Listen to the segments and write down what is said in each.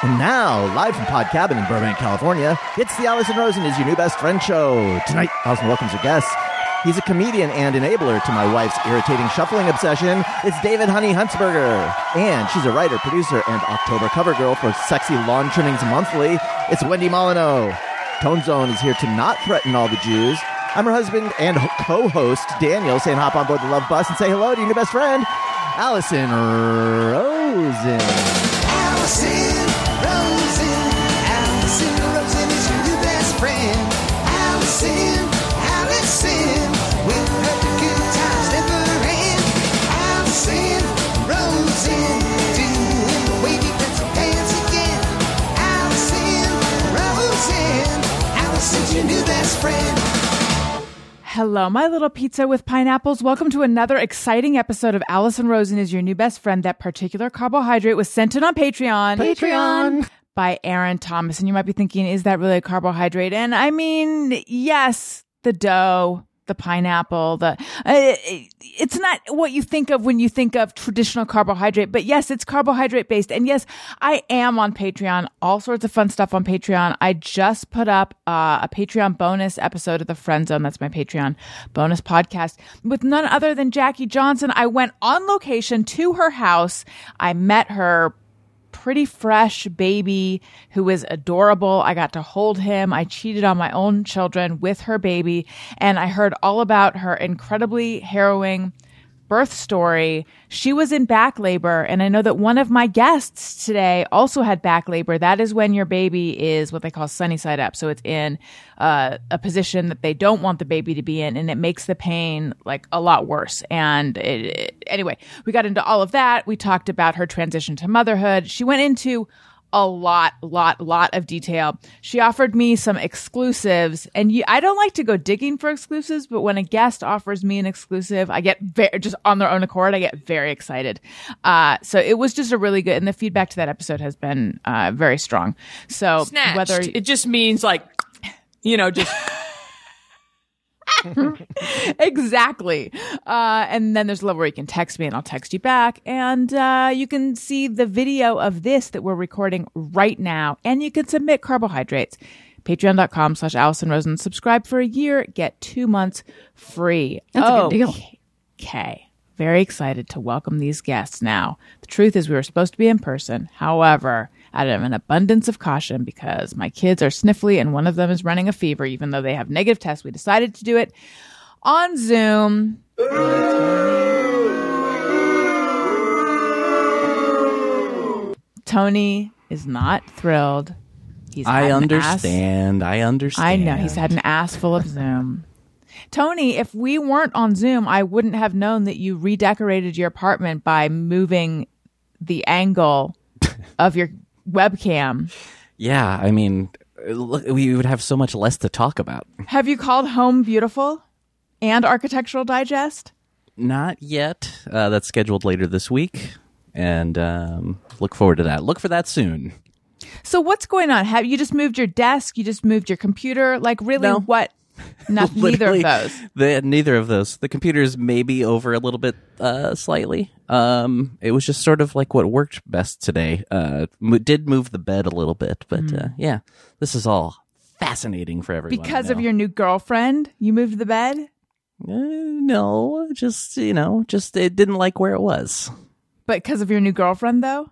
And now, live from Pod Cabin in Burbank, California, it's the Allison Rosen is your new best friend show. Tonight, Allison welcomes her guests. He's a comedian and enabler to my wife's irritating shuffling obsession. It's David Honey Huntsberger. And she's a writer, producer, and October cover girl for Sexy Lawn Trimmings Monthly. It's Wendy Molyneux. Tone Zone is here to not threaten all the Jews. I'm her husband and co-host, Daniel, saying hop on board the love bus and say hello to your new best friend, Allison Rosen. Allison Hello, my little pizza with pineapples. Welcome to another exciting episode of Allison Rosen is your new best friend. That particular carbohydrate was sent in on Patreon. Patreon. By Aaron Thomas. And you might be thinking, is that really a carbohydrate? And I mean, yes, the dough, the pineapple, the, uh, it's not what you think of when you think of traditional carbohydrate, but yes, it's carbohydrate based. And yes, I am on Patreon, all sorts of fun stuff on Patreon. I just put up uh, a Patreon bonus episode of the Friend Zone. That's my Patreon bonus podcast with none other than Jackie Johnson. I went on location to her house. I met her pretty fresh baby who was adorable. I got to hold him. I cheated on my own children with her baby. And I heard all about her incredibly harrowing birth story. She was in back labor. And I know that one of my guests today also had back labor. That is when your baby is what they call sunny side up. So it's in uh, a position that they don't want the baby to be in. And it makes the pain like a lot worse. And it, it- anyway, we got into all of that. We talked about her transition to motherhood. She went into a lot, lot, lot of detail. She offered me some exclusives, and you, I don't like to go digging for exclusives, but when a guest offers me an exclusive, I get very, just on their own accord, I get very excited. Uh, so it was just a really good, and the feedback to that episode has been uh, very strong. So snatched. whether it just means like, you know, just exactly. Uh, and then there's a level where you can text me and I'll text you back. And uh, you can see the video of this that we're recording right now. And you can submit carbohydrates. Patreon.com slash Allison Rosen. Subscribe for a year. Get two months free. That's a good deal. Okay. Very excited to welcome these guests now. The truth is, we were supposed to be in person. However, out of an abundance of caution, because my kids are sniffly and one of them is running a fever, even though they have negative tests, we decided to do it on Zoom. Tony is not thrilled. He's I understand. I understand. I know he's had an ass full of Zoom. Tony, if we weren't on Zoom, I wouldn't have known that you redecorated your apartment by moving the angle of your webcam. Yeah, I mean, look, we would have so much less to talk about. Have you called Home Beautiful and Architectural Digest? Not yet. Uh, that's scheduled later this week, and um, look forward to that. Look for that soon. So what's going on? Have you just moved your desk? You just moved your computer? Like really No. what? Not neither of those. The, neither of those. The computers maybe over a little bit, uh, slightly. Um, it was just sort of like what worked best today. Uh, mo- did move the bed a little bit, but uh, yeah, this is all fascinating for everyone. Because of your new girlfriend, you moved the bed? Uh, no, just you know, just it didn't like where it was. But because of your new girlfriend though?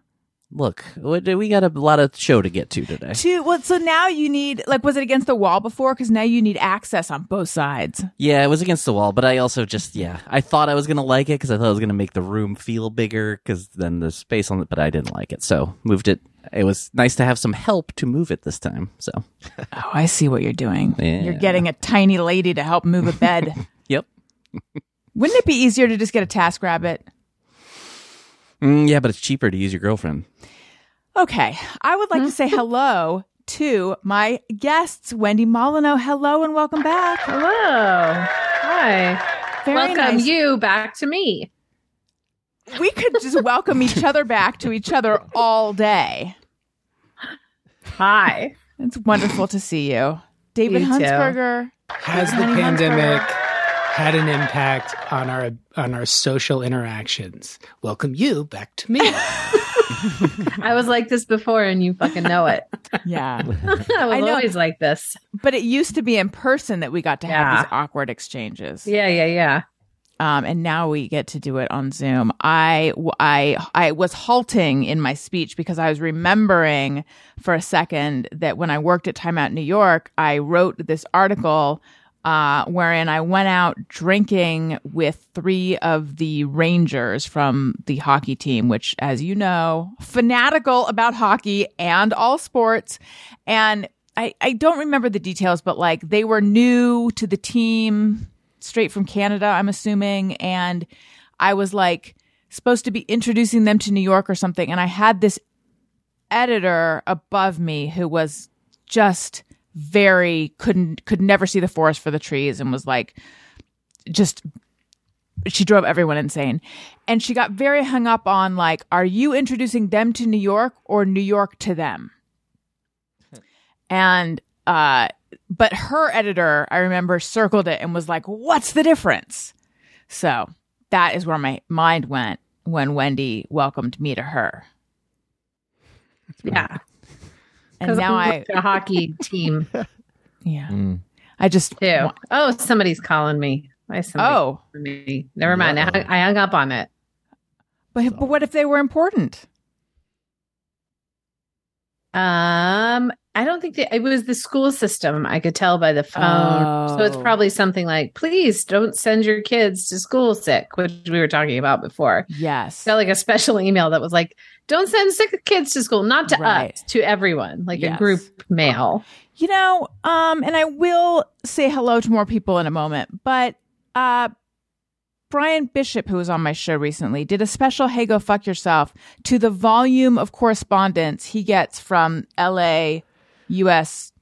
Look, we got a lot of show to get to today. Two. Well, so now you need like was it against the wall before? Because now you need access on both sides. Yeah, it was against the wall, but I also just yeah, I thought I was gonna like it because I thought it was gonna make the room feel bigger because then the space on it, but I didn't like it, so moved it. It was nice to have some help to move it this time. So Oh, I see what you're doing. Yeah. You're getting a tiny lady to help move a bed. yep, Wouldn't it be easier to just get a TaskRabbit? Mm, yeah, but it's cheaper to use your girlfriend. Okay, I would like to say hello to my guests, Wendy Molyneux. Hello and welcome back. Hello. Hi. Very Welcome nice. you back to me. We could just welcome each other back to each other all day. Hi. It's wonderful to see you, David You too. Has the Honey pandemic Huntsberger. Had an impact on our on our social interactions? Welcome you back to me. I was like this before, and you fucking know it. Yeah. I was know. always like this. but it used to be in person that we got to have Yeah. these awkward exchanges. Yeah, yeah, yeah. um, and now we get to do it on Zoom. I, I, I was halting in my speech because I was remembering for a second that when I worked at Time Out New York, I wrote this article uh, wherein I went out drinking with three of the Rangers from the hockey team, which, as you know, fanatical about hockey and all sports. And I, I don't remember the details, but like they were new to the team straight from Canada, I'm assuming. And I was like supposed to be introducing them to New York or something. And I had this editor above me who was just very couldn't could never see the forest for the trees and was like just she drove everyone insane. And she got very hung up on like are you introducing them to new york or new york to them? And uh but her editor i remember circled it and was like what's the difference? So that is where my mind went when wendy welcomed me to her. Yeah. And 'Cause now I'm i with the hockey team yeah Mm. i just too. Oh, somebody's calling me. Why is somebody oh calling me? Never mind. I hung, I hung up on it. but, but what if they were important Um, I don't think that it was the school system. I could tell by the phone. So it's Oh. probably something like, please don't send your kids to school sick, which we were talking about before. yes Got like a special email that was like, don't send sick kids to school, not to Right. us, to everyone, like Yes. a group mail. You know, um, and I will say hello to more people in a moment, but uh Brian Bishop, who was on my show recently, did a special Hey Go Fuck Yourself to the volume of correspondence he gets from LA USD,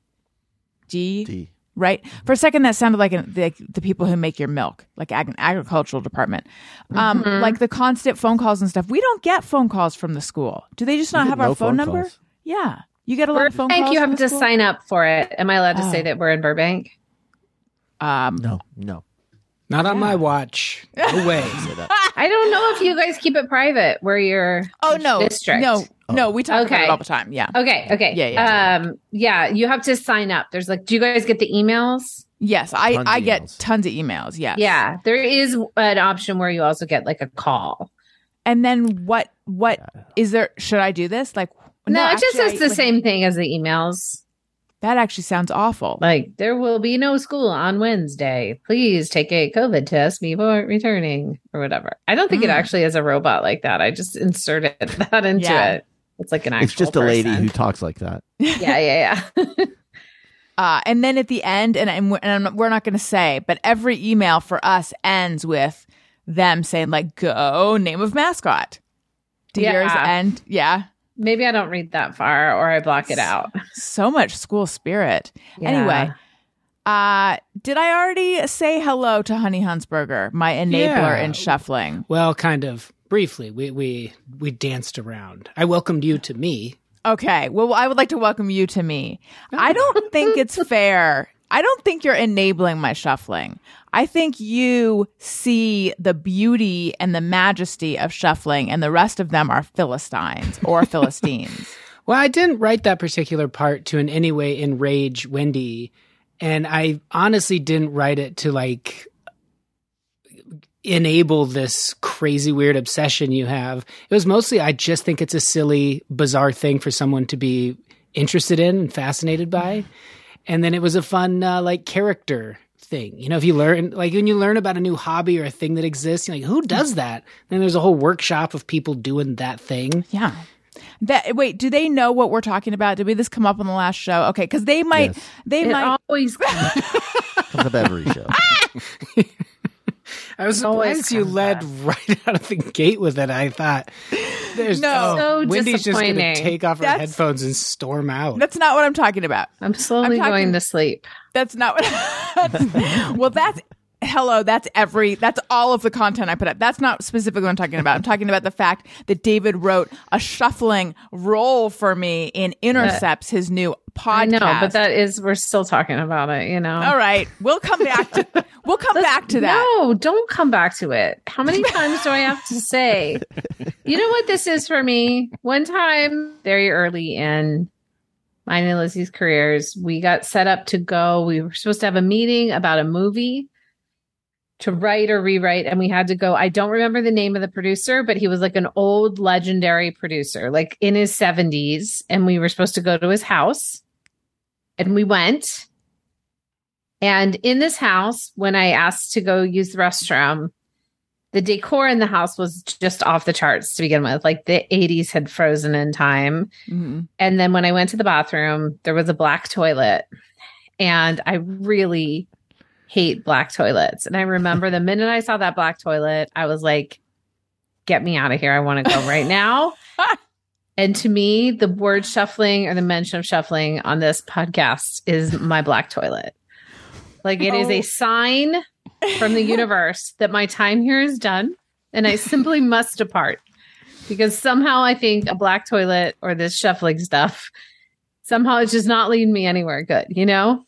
D. right? For a second, that sounded like, an, like the people who make your milk, like ag- agricultural department. Um, Mm-hmm. Like the constant phone calls and stuff. We don't get phone calls from the school. Do they just not get have our no phone, phone number? calls. Yeah. You get a lot of phone Thank calls. you have to school? sign up for it. Am I allowed to say Oh. that we're in Burbank? Um, No, no. Not on my watch. No way. I don't know if you guys keep it private where you're Oh no, district. no, no. We talk about it all the time. Yeah. Okay, okay. Yeah, yeah. Um yeah, you have to sign up. There's like do you guys get the emails? Yes, I Tons I get emails. tons of emails. Yes. Yeah, there is an option where you also get like a call. And then what? What is there? Should I do this? Like No, it just says I- the like, same thing as the emails. That actually sounds awful. Like there will be no school on Wednesday. Please take a COVID test before returning or whatever. I don't think it Mm. actually is a robot like that. I just inserted that into Yeah. it. It's like an actual It's just a lady person. who talks like that. yeah, yeah, yeah. Uh, and then at the end, and, and, we're, and I'm- we're not going to say, but every email for us ends with them saying like "Go name of mascot." Do Yeah. yours end? Yeah. Maybe I don't read that far or I block it out. So much school spirit. Yeah. Anyway, uh, did I already say hello to Honey Huntsberger, my enabler Yeah. in shuffling? Well, kind of briefly. We we we danced around. I welcomed you to me. Okay. Well, I would like to welcome you to me. I don't think it's fair. I don't think you're enabling my shuffling. I think you see the beauty and the majesty of shuffling, and the rest of them are Philistines or Philistines. Well, I didn't write that particular part to in any way enrage Wendy, and I honestly didn't write it to like enable this crazy weird obsession you have. It was mostly I just think it's a silly, bizarre thing for someone to be interested in and fascinated by. And then it was a fun uh, like character thing. You know, if you learn like when you learn about a new hobby or a thing that exists, you're like, who does that? Then there's a whole workshop of people doing that thing. yeah. That wait, do they know what we're talking about? Did we this come up on the last show? Okay, because they might, Yes. they It might. always Comes up every show. I was Always surprised you led back. right out of the gate with it. I thought, there's No. oh, So Wendy's just going to take off her That's- headphones and storm out. that's not what I'm talking about. I'm slowly I'm talking- going to sleep. That's not what. well, that's hello, that's every, that's all of the content I put up. That's not specifically what I'm talking about. I'm talking about the fact that David wrote a shuffling role for me in Intercepts, his new podcast. I know, but that is we're still talking about it. You know. all right, we'll come back to, we'll come back to that. No, don't come back to it. How many times do I have to say? You know what this is for me? One time, very early in mine and Lizzie's careers, we got set up to go. We were supposed to have a meeting about a movie to write or rewrite, and we had to go. I don't remember the name of the producer, but he was like an old legendary producer, like in his 70s, and we were supposed to go to his house. And we went. And in this house, when I asked to go use the restroom, the decor in the house was just off the charts to begin with. Like the 80s had frozen in time. Mhm. And then when I went to the bathroom, there was a black toilet. And I really hate black toilets. And I remember the minute I saw that black toilet, I was like, get me out of here. I want to go right now. and to me, the word shuffling or the mention of shuffling on this podcast is my black toilet. Like it is Oh. a sign from the universe that my time here is done and I simply must depart because somehow I think a black toilet or this shuffling stuff somehow it's just not leading me anywhere good, you know?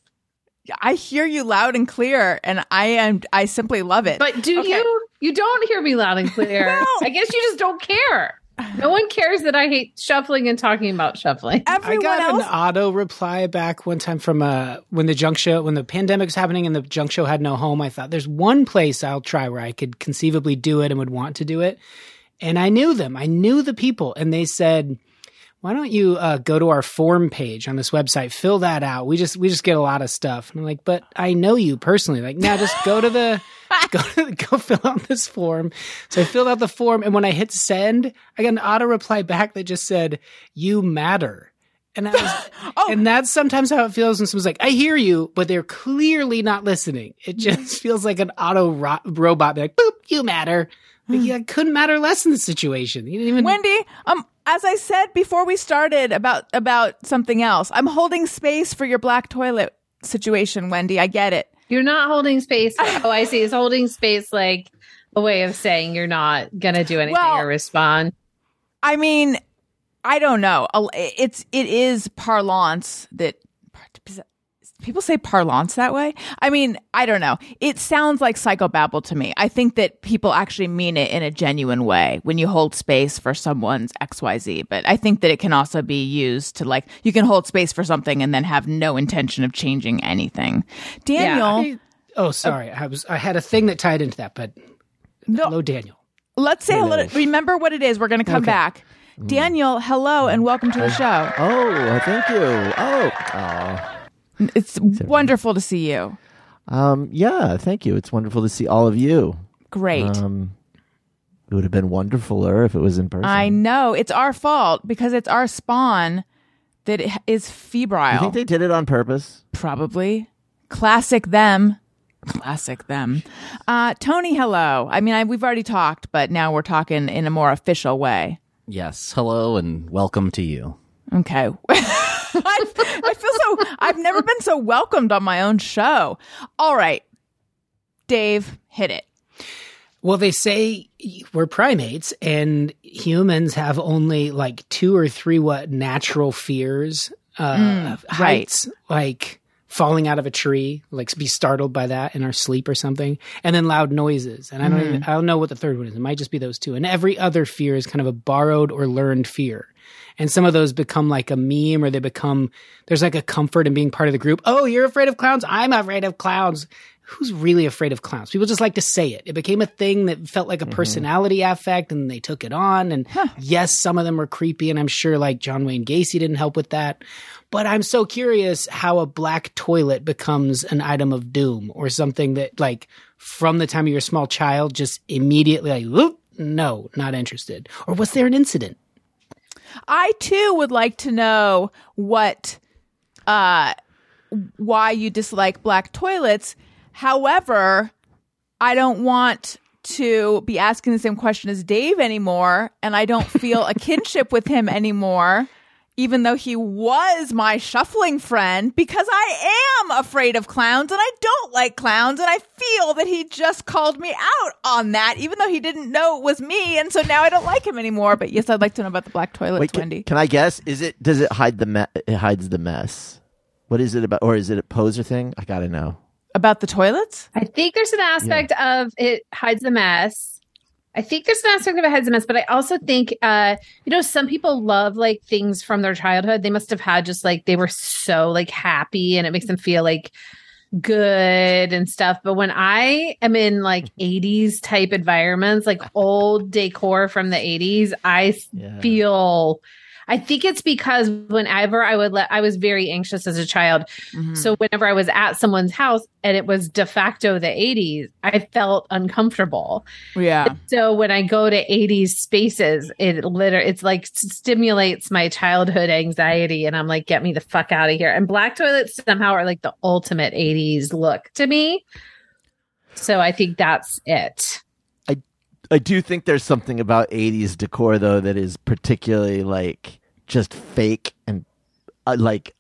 I hear you loud and clear, and I am, I simply love it. But do Okay. you? You don't hear me loud and clear. No. I guess you just don't care. No one cares that I hate shuffling and talking about shuffling. everyone I got else, an auto reply back one time from uh when the junk show when the pandemic was happening and the junk show had no home. I thought there's one place I'll try where I could conceivably do it and would want to do it. And I knew them. I knew the people, and they said, "Why don't you uh, go to our form page on this website, fill that out? We just we just get a lot of stuff." And I'm like, "But I know you personally. Like, now just go to the." go, go fill out this form. So I filled out the form, and when I hit send, I got an auto reply back that just said, "You matter." And I was, Oh. and that's sometimes how it feels when someone's like, "I hear you," but they're clearly not listening. It just feels like an auto ro- robot, like, "Boop, you matter." Like, yeah, it couldn't matter less in the situation. You didn't even. Wendy, um, as I said before we started about about something else, I'm holding space for your black toilet situation, Wendy. I get it. You're not holding space. oh, I see. It's holding space like a way of saying you're not gonna do anything Well- or respond. I mean, I don't know. It's it is parlance that people say parlance that way. I mean, I don't know. It sounds like psychobabble to me. I think that people actually mean it in a genuine way when you hold space for someone's XYZ, but I think that it can also be used to like you can hold space for something and then have no intention of changing anything. Daniel, I- oh, sorry. I was. I had a thing that tied into that, but no, hello, Daniel. let's say hello. Remember what it is. We're going to come Okay. back. Daniel, hello and welcome to the oh, show. Oh, thank you. Oh, oh. It's wonderful to see you. Um, yeah, thank you. It's wonderful to see all of you. Great. Um, it would have been wonderfuler if it was in person. I know it's our fault because it's our spawn that i- You febrile. think they did it on purpose? Probably. Classic them. Classic them. Uh, Tony, hello. I mean, I, we've already talked, but now we're talking in a more official way. Yes, hello and welcome to you. Okay. I, I feel so, I've never been so welcomed on my own show. All right. Dave, hit it. Well, they say we're primates and humans have only like two or three what natural fears. Uh, heights, like falling out of a tree, like be startled by that in our sleep or something, and then loud noises. And I don't even, I don't know what the third one is. It might just be those two. And every other fear is kind of a borrowed or learned fear. And some of those become like a meme or they become, there's like a comfort in being part of the group. Oh, you're afraid of clowns. I'm afraid of clowns. Who's really afraid of clowns? People just like to say it. It became a thing that felt like a mm-hmm. personality affect and they took it on. And yes, some of them were creepy. And I'm sure like John Wayne Gacy didn't help with that. But I'm so curious how a black toilet becomes an item of doom or something that like from the time you're a small child, just immediately like, no, not interested. Or was there an incident? I too would like to know what, uh, why you dislike black toilets. However, I don't want to be asking the same question as Dave anymore, and I don't feel a kinship with him anymore. Even though he was my shuffling friend, because I am afraid of clowns and I don't like clowns. And I feel that he just called me out on that, even though he didn't know it was me. And so now I don't like him anymore. But yes, I'd like to know about the black toilets, Wait, can, Wendy. can I guess? Is it does it hide the me- it hides the mess? What is it about, or is it a poser thing? I gotta know. about the toilets? I think there's an aspect of it hides the mess. I think there's an aspect of it hides the mess, but I also think, uh, you know, some people love like things from their childhood. They must have had just like they were so like happy, and it makes them feel like good and stuff. But when I am in like 80s type environments, like old decor from the 80s, I Yeah. feel. I think it's because whenever I would let, I was very anxious as a child. Mm-hmm. So whenever I was at someone's house and it was de facto the 80s, I felt uncomfortable. Yeah. So when I go to 80s spaces, it literally it's like stimulates my childhood anxiety and I'm like get me the fuck out of here. And black toilets somehow are like the ultimate 80s look to me. So I think that's it. I do think there's something about 80s decor though that is particularly like just fake and uh, like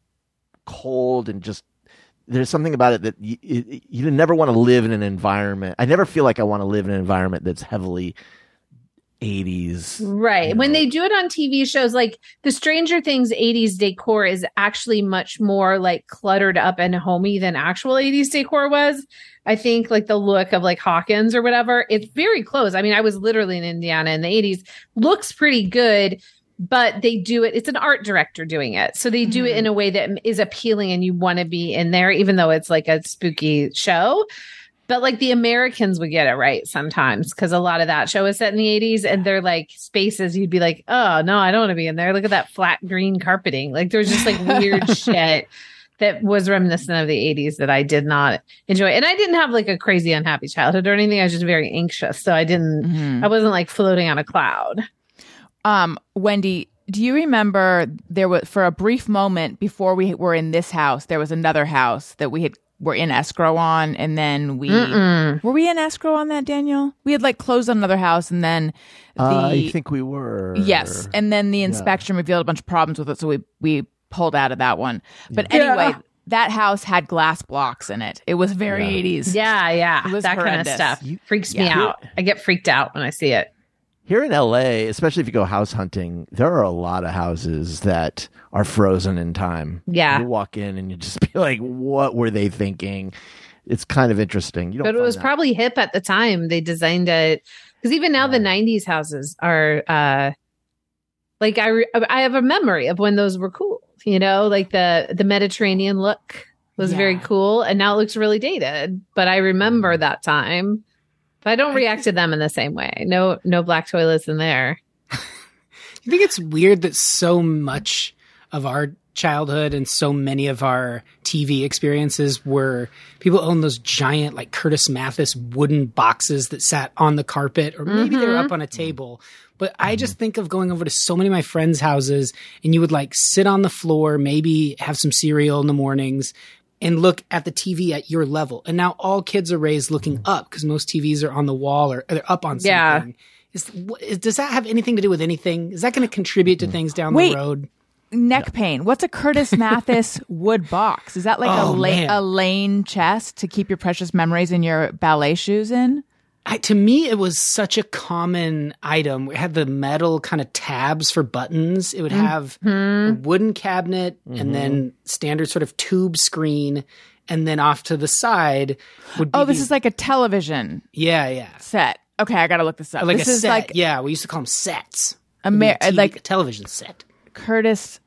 cold and just there's something about it that you, you, you never want to live in an environment. I never feel like I want to live in an environment that's heavily 80s. Right. you When know. they do it on TV shows, like the Stranger Things 80s decor is actually much more like cluttered up and homey than actual 80s decor was. I think like the look of like Hawkins or whatever, it's very close. I mean, I was literally in Indiana in the 80s, looks pretty good, but they do it, it's an art director doing it. So they do it mm-hmm. in a way that is appealing and you want to be in there, even though it's like a spooky show. But like the Americans would get it right sometimes because a lot of that show was set in the 80s and they're like spaces you'd be like, oh no, I don't want to be in there. Look at that flat green carpeting. Like there's just like weird shit that was reminiscent of the 80s that I did not enjoy. And I didn't have like a crazy unhappy childhood or anything. I was just very anxious. So I didn't, Mm-hmm. I wasn't like floating on a cloud. Um, Wendy, do you remember there was for a brief moment before we were in this house, there was another house that we had were in escrow on, and then we were we in escrow on that, Daniel? We had like closed on another house, and then the Uh, I think we were. yes, and then the inspection revealed a bunch of problems with it, so we we pulled out of that one. But anyway, that house had glass blocks in it. It was very eighties. Yeah, yeah. It was that kind of horrendous. stuff freaks me out. I get freaked out when I see it. Here in LA, especially if you go house hunting, there are a lot of houses that are frozen in time. Yeah. You walk in and you just be like, what were they thinking? It's kind of interesting. You don't but it was that. probably hip at the time. They designed it because even now the '90s houses are uh like I re- I have a memory of when those were cool. You know, like the the Mediterranean look was very cool, and now it looks really dated. But I remember that time. But I don't react to them in the same way. No, no black toilets in there. You think it's weird that so much of our childhood and so many of our TV experiences were people own those giant like Curtis Mathis wooden boxes that sat on the carpet or maybe they were mm-hmm. up on a table. But I mm-hmm. just think of going over to so many of my friends' houses and you would like sit on the floor, maybe have some cereal in the mornings and look at the TV at your level. And now all kids are raised looking up because most TVs are on the wall or they're up on something. Yeah. Is, is does that have anything to do with anything? Is that going to contribute to things down Wait. the road? Neck pain. What's a Curtis Mathis wood box? Is that like Oh, a, la- a lane chest to keep your precious memories and your ballet shoes in? I, to me, it was such a common item. It had the metal kind of tabs for buttons. It would mm-hmm. have a wooden cabinet and then mm-hmm. standard sort of tube screen. And then off to the side would be Oh, this these- is like a television yeah, yeah, set. Okay, I gotta look this up. like this is set. like yeah, we used to call them sets. Amer- It would be a TV like a television set. Curtis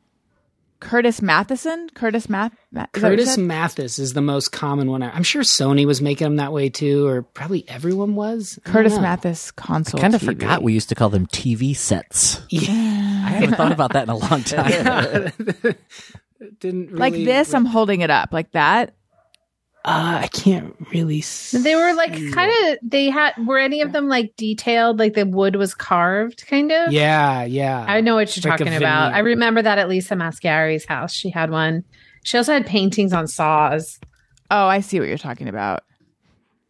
Curtis Matheson? Curtis Math Ma- is that what you Curtis? Mathis is the most common one. I'm sure Sony was making them that way too, or probably everyone was. Curtis. Mathis console. I Kind of TV. forgot we used to call them TV sets. Yeah, I haven't thought about that in a long time. didn't like really- this. I'm holding it up like that. Uh, I can't really. See. They were like kind of. They had. Were any of them like detailed? Like the wood was carved, kind of. Yeah, yeah. I know what you're Like talking about. I remember that at Lisa Mascari's house. She had one. She also had paintings on saws. Oh, I see what you're talking about.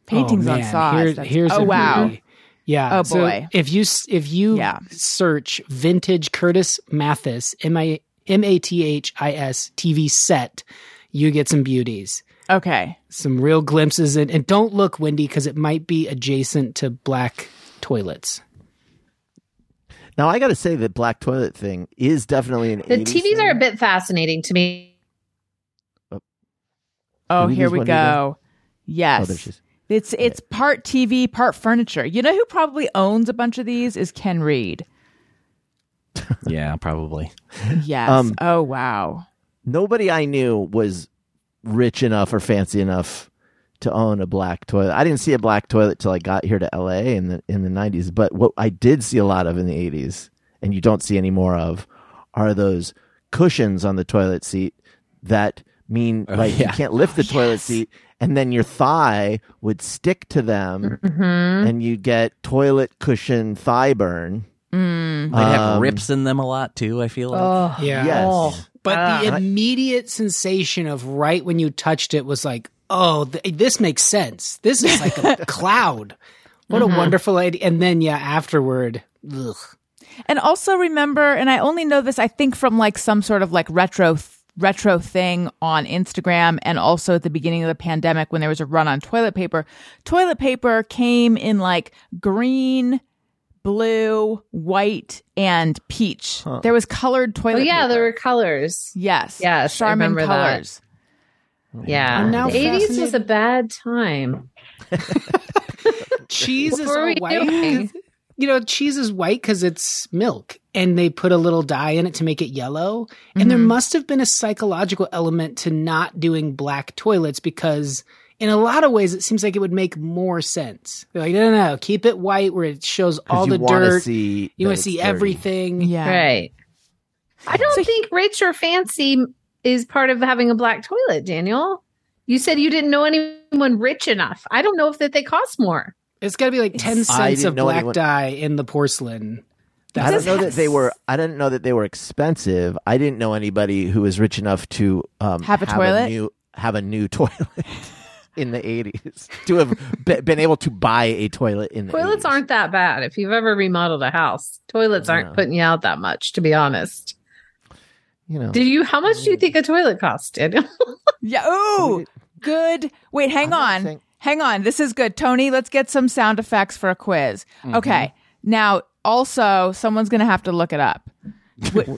Paintings Oh, on saws. Here- here's oh a wow. really- Yeah. Oh, so boy. if you if you Yeah. search vintage Curtis Mathis M I M A T H I S TV set, you get some beauties. Okay. Some real glimpses. And, and don't look, Wendy, because it might be adjacent to black toilets. Now I got to say that black toilet thing is definitely an The 80s TVs thing. are a bit fascinating to me. Oh, Who here we one do that? go. Yes. Oh, there she is. It's it's part TV, part furniture. You know who probably owns a bunch of these is Ken Reid. yeah, probably. Yes. Um, oh wow. Nobody I knew was rich enough or fancy enough to own a black toilet. I didn't see a black toilet till I got here to LA in the in the 90s, but what I did see a lot of in the 80s and you don't see any more of are those cushions on the toilet seat that mean like you can't lift the toilet seat and then your thigh would stick to them and you'd get toilet cushion thigh burn. They have Um, rips in them a lot too. I feel like. Oh, Yeah. Yes. But Ah. the immediate sensation of right when you touched it was like, oh, th- this makes sense. This is like a cloud. What a wonderful idea. And then, yeah, afterward, ugh. And also remember, and I only know this, I think from like some sort of like retro retro thing on Instagram, and also at the beginning of the pandemic when there was a run on toilet paper. Toilet paper came in like green, blue, white, and peach. There was colored oh, toilet. Oh yeah, paper. there were colors. yes, Yes, I Charmin remember that. colors. Oh, yeah, I'm now the eighties was a bad time. cheese is What were all we white. doing? You know, cheese is white because it's milk, and they put a little dye in it to make it yellow. And there mm-hmm. must have been a psychological element to not doing black toilets because, in a lot of ways, it seems like it would make more sense. They're like, no, no, no, keep it white where it shows all the dirt. See you want to see it's dirty. everything. Yeah, Right. I don't think rich or fancy is part of having a black toilet, Daniel. You said you didn't know anyone rich enough. I don't know if that they cost more. It's got to be like 10 I cents of black anyone- dye in the porcelain. I don't know that they were. I didn't know that they were expensive. I didn't know anybody who was rich enough to um, Have a toilet? new, have a new toilet in the eighties. To have be, been able to buy a toilet in the Toilets 80s. aren't that bad. If you've ever remodeled a house, toilets aren't No. putting you out that much, to be honest. You know, Did you? How much do you think a toilet cost, Daniel? Yeah. Ooh, good. Wait, hang I'm on. saying- Hang on. This is good. Tony, let's get some sound effects for a quiz. Okay. Now, also, someone's going to have to look it up. Wh-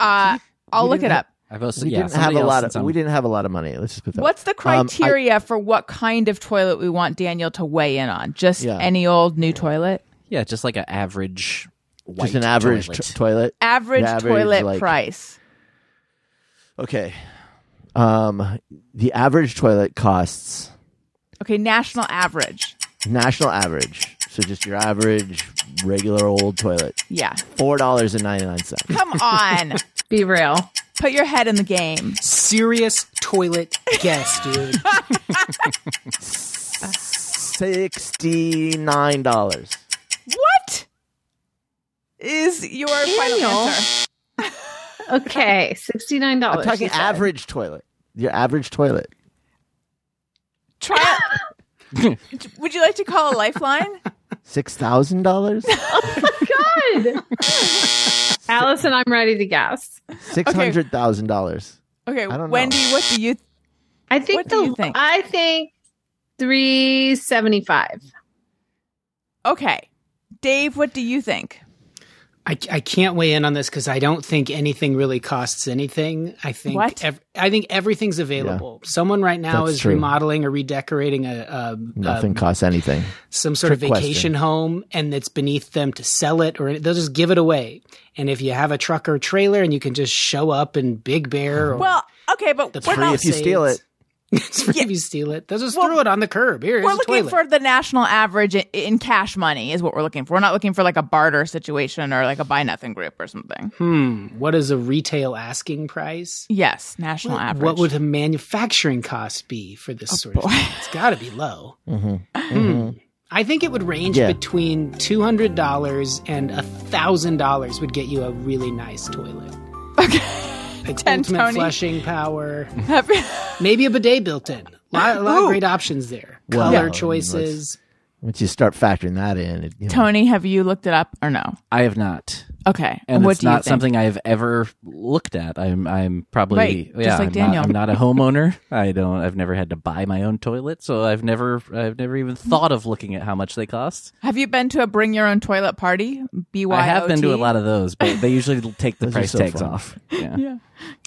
uh, I'll look it didn't up. I've also we yeah, didn't have a lot of. We didn't have a lot of money. Let's just put that. What's the Um, I- criteria for what kind of toilet we want Daniel to weigh in on? Just Yeah. any old new toilet? Yeah, just like an average. White just an average toilet. t- toilet. Average, average, toilet like- price. Okay. Um, the average toilet costs Okay, national average. national average. So just your average regular old toilet, Yeah. four dollars and ninety nine cents. Come on. Be real. Put your head in the game. serious toilet guess, dude. Sixty nine dollars. What is your final Daniel. answer? Okay, sixty nine dollars. I'm dollars. talking average toilet. Your average toilet. Try. Would you like to call a lifeline? Six thousand dollars. Oh Good. Allison, I'm ready to guess. Six hundred thousand dollars. Okay, I don't know. Wendy, what do you I think What do the you think? I think three seventy five. Okay. Dave, what do you think? I, I can't weigh in on this because I don't think anything really costs anything. I think What? ev- I think everything's available. Someone right now That's is true. remodeling or redecorating a, a, Nothing a costs anything. some sort of Trick question. vacation home, and it's beneath them to sell it, or they'll just give it away. And if you have a truck or trailer, and you can just show up in Big Bear, or Well, okay, but That's we're Free not if you steal it. it's free if you steal it. They'll just Well, throw it on the curb. Here, we're looking toilet. for the national average in, in cash money is what we're looking for. We're not looking for like a barter situation or like a buy nothing group or something. hmm, what is a retail asking price? Yes, national average. What would a manufacturing cost be for this sort of thing? It's got to be low. Mm-hmm. Hmm. I think it would range Yeah. between two hundred dollars and thousand dollars would get you a really nice toilet. Okay. Like Ten, ultimate Tony. flushing power, maybe a bidet built in. A lot, a lot of great options there. Well, Color yeah. choices. Once you start factoring that in, it, you know, Tony, have you looked it up or no? I have not. Okay. and what it's do you not think? something I've ever looked at. I'm I'm probably Right, just yeah. like I'm, Daniel. Not, I'm not a homeowner. I don't. I've never had to buy my own toilet, so I've never I've never even thought of looking at how much they cost. Have you been to a bring your own toilet party? BYOT? I have been to a lot of those, but they usually take the price so tags fun. off. Yeah.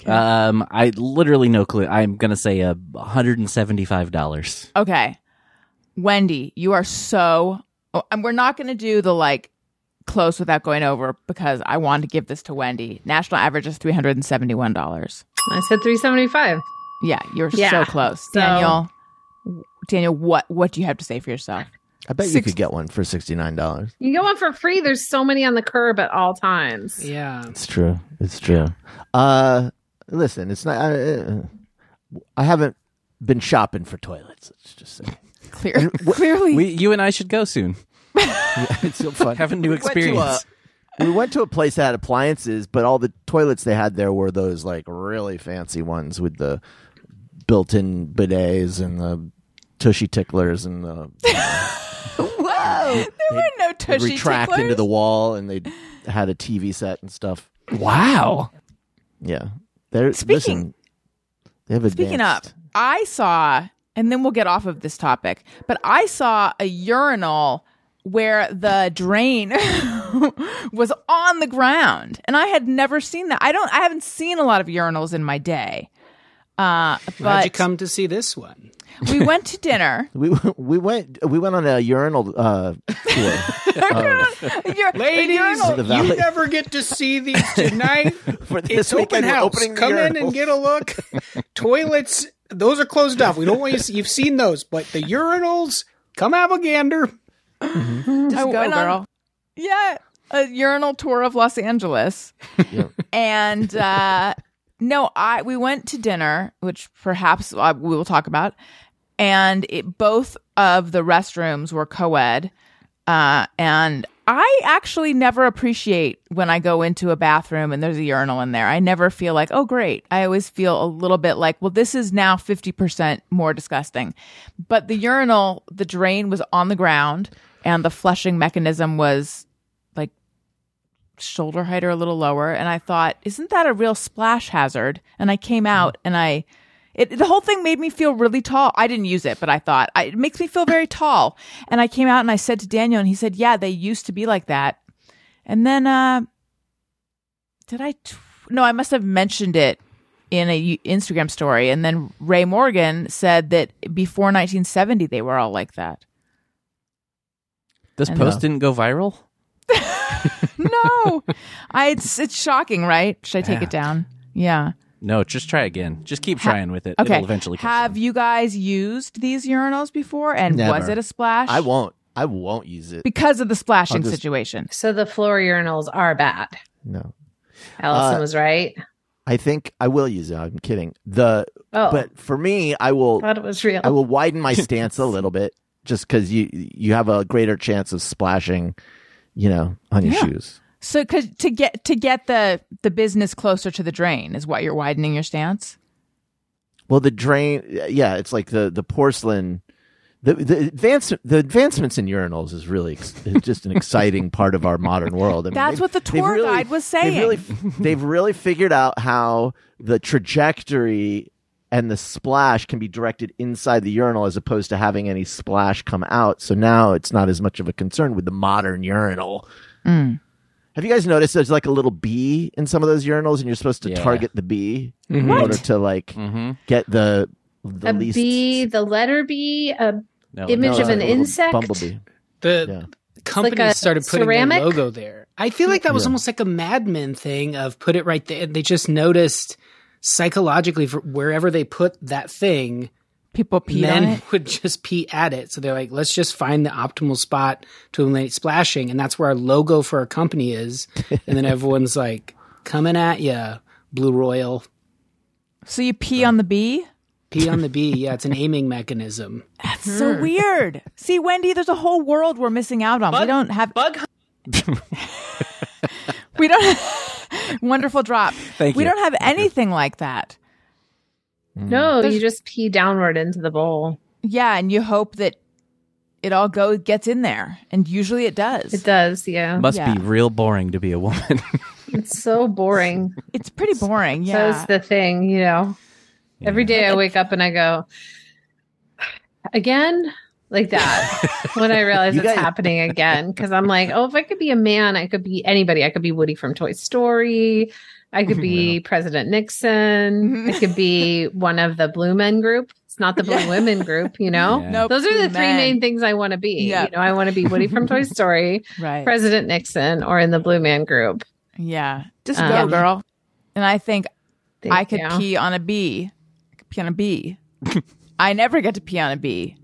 Um, I literally no clue. I'm gonna say a hundred and seventy five dollars. Okay. Wendy, you are so oh, and we're not going to do the like close without going over because I want to give this to Wendy. National average is $371. I said 375. Yeah, you're Yeah, so close. so- Daniel Daniel, what what do you have to say for yourself? I bet you could get one for sixty nine dollars. You get one for free. There's so many on the curb at all times. Yeah. It's true. It's true. Uh, listen, it's not. Uh, I haven't been shopping for toilets. Let's just say Clear, clearly. We, you and I should go soon. it's so fun. Have a new We went uh, experience. a- we went to a place that had appliances, but all the toilets they had there were those like really fancy ones with the built-in bidets and the tushy ticklers and the Whoa! There were no tushy retract ticklers. into the wall and they had a TV set and stuff. Wow. Yeah, they're Speaking- listen, they have Speaking up, I saw, and then we'll get off of this topic, but I saw a urinal where the drain was on the ground, and I had never seen that. I don't, I haven't seen a lot of urinals in my day. Uh, How'd but you come to see this one? we went to dinner. we we went we went on a urinal uh, tour. Ur- Ladies, urinal- you never get to see these tonight. For it's this open weekend, we're house. Come in and get a look. Toilets, those are closed off. We don't want you. To see, you've seen those, but the urinals, come have a gander. Just Oh, go, girl. Yeah, a urinal tour of Los Angeles. Yeah. and uh no, I we went to dinner, which perhaps uh, we will talk about, and it, both of the restrooms were co-ed, uh, and I actually never appreciate when I go into a bathroom and there's a urinal in there. I never feel like, oh, great. I always feel a little bit like, well, this is now 50% more disgusting. But the urinal, the drain was on the ground and the flushing mechanism was like shoulder height or a little lower. And I thought, isn't that a real splash hazard? And I came out and I, it, the whole thing made me feel really tall. I didn't use it, but I thought I, it makes me feel very tall. And I came out and I said to Daniel, and he said, "Yeah, they used to be like that." And then, uh, did I? T- no, I must have mentioned it in a Instagram story. And then Ray Morgan said that before 1970, they were all like that. This I post know. didn't go viral. No, I. It's it's shocking, right? Should I take Yeah. it down? Yeah. No, just try again. Just keep Ha- trying with it. Okay. It'll eventually come Have through. you guys used these urinals before? And was it a splash? I won't. I won't use it. because of the splashing just- situation. So the floor urinals are bad. No, Allison Uh, was right. I think I will use it. I'm kidding. The Oh, but for me, I will. thought it was real. I will widen my stance a little bit, just because you you have a greater chance of splashing, you know, on your Yeah. shoes. So, cause to get to get the the business closer to the drain is what you're widening your stance. Well, the drain, yeah, it's like the the porcelain. The the advance the advancements in urinals is really ex- just an exciting part of our modern world. I mean, That's what the tour really- guide was They've saying. really, they've really figured out how the trajectory and the splash can be directed inside the urinal as opposed to having any splash come out. So now it's not as much of a concern with the modern urinal. Mm. Have you guys noticed there's like a little bee in some of those urinals, and you're supposed to Yeah. target the bee in What? order to like Mm-hmm. get the the a least bee, the letter B, a No, Image No, of an like a little insect? bumblebee. The Yeah. company Like started putting ceramic? their logo there. I feel like that was Yeah. almost like a Mad Men thing of put it right there. They just noticed psychologically for wherever they put that thing, People pee on men it. would just pee at it. So they're like, let's just find the optimal spot to eliminate splashing, and that's where our logo for our company is. And then everyone's like, coming at ya, Blue Royal. So you pee on the bee. Pee on the bee. Yeah, it's an aiming mechanism. That's so hmm. weird. See, Wendy, there's a whole world we're missing out on. we don't have Bug we don't Have, wonderful drop. Thank we you. don't have anything like that. Mm. no, There's- you just pee downward into the bowl. Yeah, and you hope that it all go gets in there, and usually it does. It does, yeah. Must Yeah. be real boring to be a woman. It's so boring. It's pretty boring. So Yeah. is the thing, you know. Every day I wake up and I go, again, like that. when I realize it's guys- happening again, because I'm like, oh, if I could be a man, I could be anybody. I could be Woody from Toy Story. I could be President Nixon. I could be one of the Blue Men group. It's not the Blue Yeah. Women group, you know. Yeah. Nope. Those are the three men. main things I want to be. Yeah. You know, I want to be Woody from Toy Story, right. President Nixon, or in the Blue Man group. yeah. Just Um, go, girl. And I think Thank I could you. pee on a bee. I could pee on a bee. I never get to pee on a bee.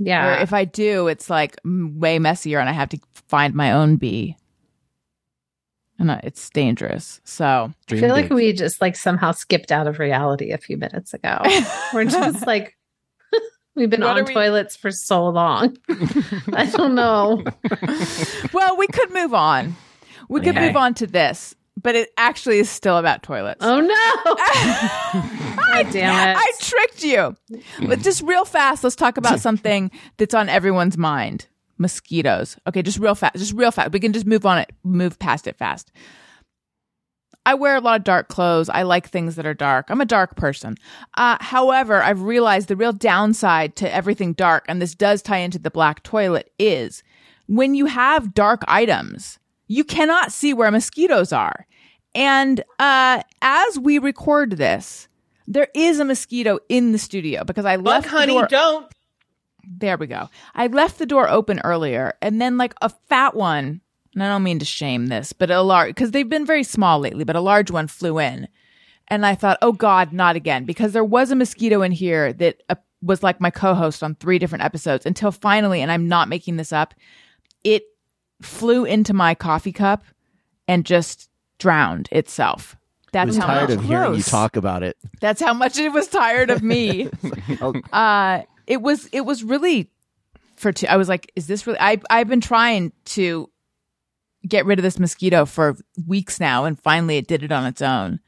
Or Yeah. if I do, it's like way messier, and I have to find my own bee, and it's dangerous. So I feel like we just like somehow skipped out of reality a few minutes ago. We're just like we've been What on are we- toilets for so long. I don't know. well, we could move on. We could Okay. move on to this, but it actually is still about toilets. Oh no. God damn it. I tricked you. But just real fast, let's talk about something that's on everyone's mind. Mosquitoes. Okay, just real fast. Just real fast. We can just move on it, move past it fast. I wear a lot of dark clothes. I like things that are dark. I'm a dark person. Uh, however, I've realized the real downside to everything dark, and this does tie into the black toilet, is when you have dark items, you cannot see where mosquitoes are. And uh, as we record this, there is a mosquito in the studio because I left the door- Bug, honey, don't. there we go. I left the door open earlier, and then like a fat one. And I don't mean to shame this, but a large because they've been very small lately. But a large one flew in, and I thought, oh God, not again, because there was a mosquito in here that uh, was like my co-host on three different episodes until finally, and I'm not making this up, it flew into my coffee cup and just drowned itself. That's how tired much of hearing you talk about it. That's how much it was tired of me. Uh it was it was really for two i was like is this really i i've been trying to get rid of this mosquito for weeks now and finally it did it on its own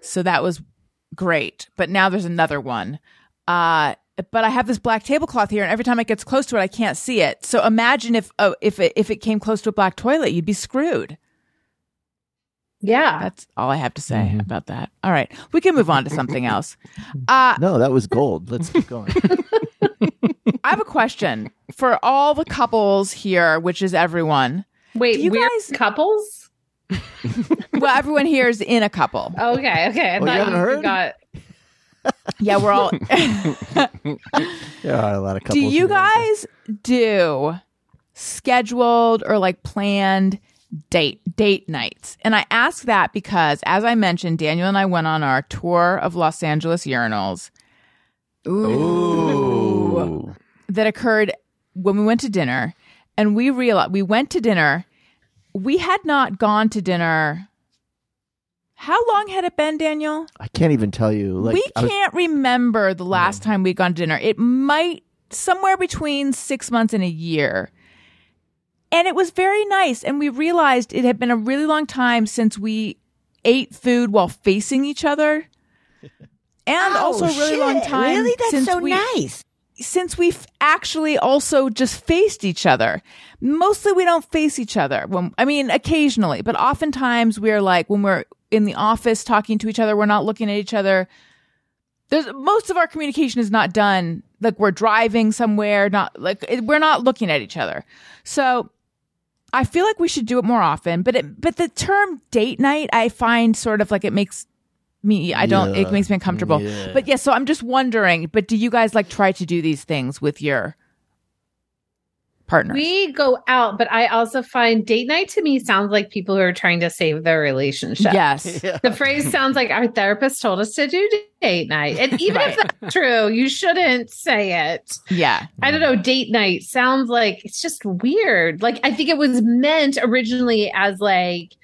so that was great but now there's another one uh but I have this black tablecloth here, and every time it gets close to it, I can't see it. So imagine if oh, if it if it came close to a black toilet, you'd be screwed. Yeah. That's all I have to say about that. All right, we can move on to something else. Uh, no, that was gold. Let's keep going. I have a question for all the couples here, which is everyone. Wait, you we're guys- couples? Well, everyone here is in a couple. Okay, okay. I Oh, you thought haven't you heard? got Yeah, we're all. There are a lot of couples. do you in America. guys do scheduled or like planned date date nights? And I ask that because, as I mentioned, Daniel and I went on our tour of Los Angeles urinals. Ooh. that occurred when we went to dinner and we realized we went to dinner we had not gone to dinner how long had it been daniel I can't even tell you. Like we can't remember the last time we'd gone to dinner it might somewhere between six months and a year and it was very nice and we realized it had been a really long time since we ate food while facing each other and oh, also a really long time Oh, Really? That's since so we, nice. since we've actually also just faced each other. Mostly we don't face each other. When I mean occasionally, but oftentimes we're like when we're in the office talking to each other, we're not looking at each other. There's most of our communication is not done like we're driving somewhere, not like we're not looking at each other. So I feel like we should do it more often, but it, but the term date night I find sort of like it makes me I don't it makes me uncomfortable. Yeah. But yeah, so I'm just wondering, but do you guys like try to do these things with your partners? we go out, but I also find date night to me sounds like people who are trying to save their relationship. yes. The phrase sounds like our therapist told us to do date night. And even if that's true, you shouldn't say it. Yeah. I don't know. Date night sounds like it's just weird. Like I think it was meant originally as like,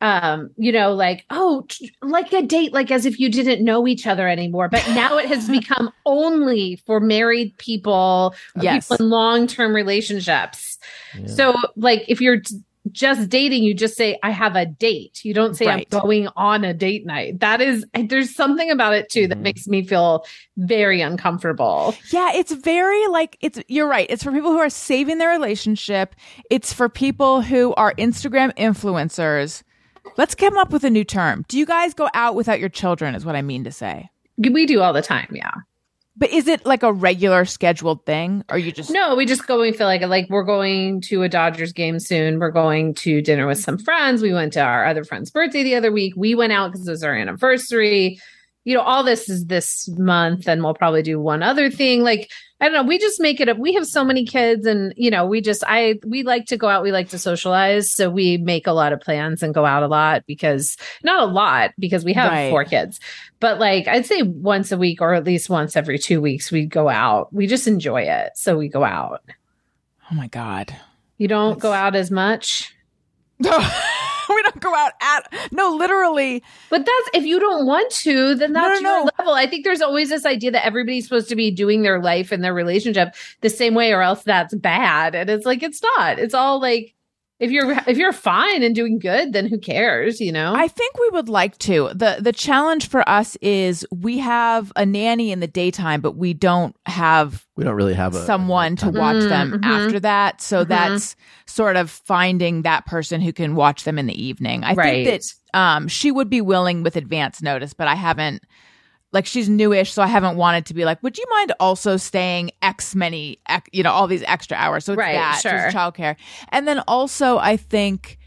um, you know, like oh, t- like a date, like as if you didn't know each other anymore. But now it has become only for married people, Yes. people in long term relationships. So, like, if you're t- just dating, you just say, I have a date. You don't say, Right. I'm going on a date night. That is, there's something about it too that Mhm. makes me feel very uncomfortable. Yeah, it's very like it's you're right. It's for people who are saving their relationship. It's for people who are Instagram influencers. Let's come up with a new term. Do you guys go out without your children is what I mean to say. We do all the time. Yeah. But is it like a regular scheduled thing or you just No, we just go. We feel like like we're going to a Dodgers game soon. We're going to dinner with some friends. We went to our other friend's birthday the other week. We went out because it was our anniversary. You know, all this is this month, and we'll probably do one other thing. Like I don't know. We just make it up. We have so many kids, and you know, we just I we like to go out. We like to socialize, so we make a lot of plans and go out a lot because not a lot because we have Right. four kids, but like I'd say once a week or at least once every two weeks we go out. We just enjoy it, so we go out. Oh my god. You don't go out as much. we don't go out at no literally But that's if you don't want to, then that's no, your no. level. I think there's always this idea that everybody's supposed to be doing their life and their relationship the same way, or else that's bad. And it's like it's not. It's all like if you're if you're fine and doing good, then who cares? You know. I think we would like to. The the challenge for us is we have a nanny in the daytime, but we don't have We don't really have a someone to watch them Mhm. after that. So Mhm. that's sort of finding that person who can watch them in the evening. I Right. think that um, she would be willing with advance notice, but I haven't. Like she's newish, so I haven't wanted to be like, would you mind also staying X many, you know, all these extra hours? So it's Right, that, it's sure. childcare, and then also I think,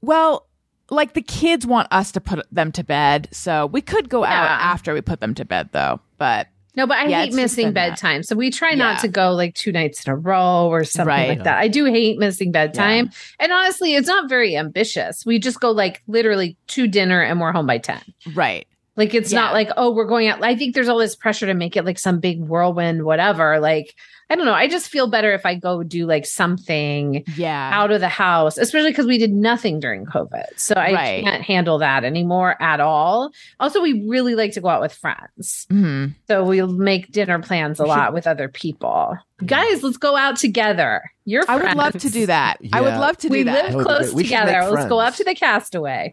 well, like the kids want us to put them to bed, so we could go out after we put them to bed, though. But no, but I Yeah, hate missing been that. bedtime. So we try Yeah. not to go like two nights in a row or something Right. like that. I do hate missing bedtime. And honestly, it's not very ambitious. We just go like literally to dinner and we're home by 10. right. Like it's Yeah. not like, oh, we're going out. I think there's all this pressure to make it like some big whirlwind, whatever. Like, I don't know. I just feel better if I go do like something Yeah. out of the house, especially because we did nothing during COVID. So I Right. can't handle that anymore at all. Also, we really like to go out with friends. Mhm. So we'll make dinner plans a lot with other people. Guys, let's go out together. You're I would love to do that. I would love to do We that. That live close. We should together. Let's go friends. up to the castaway.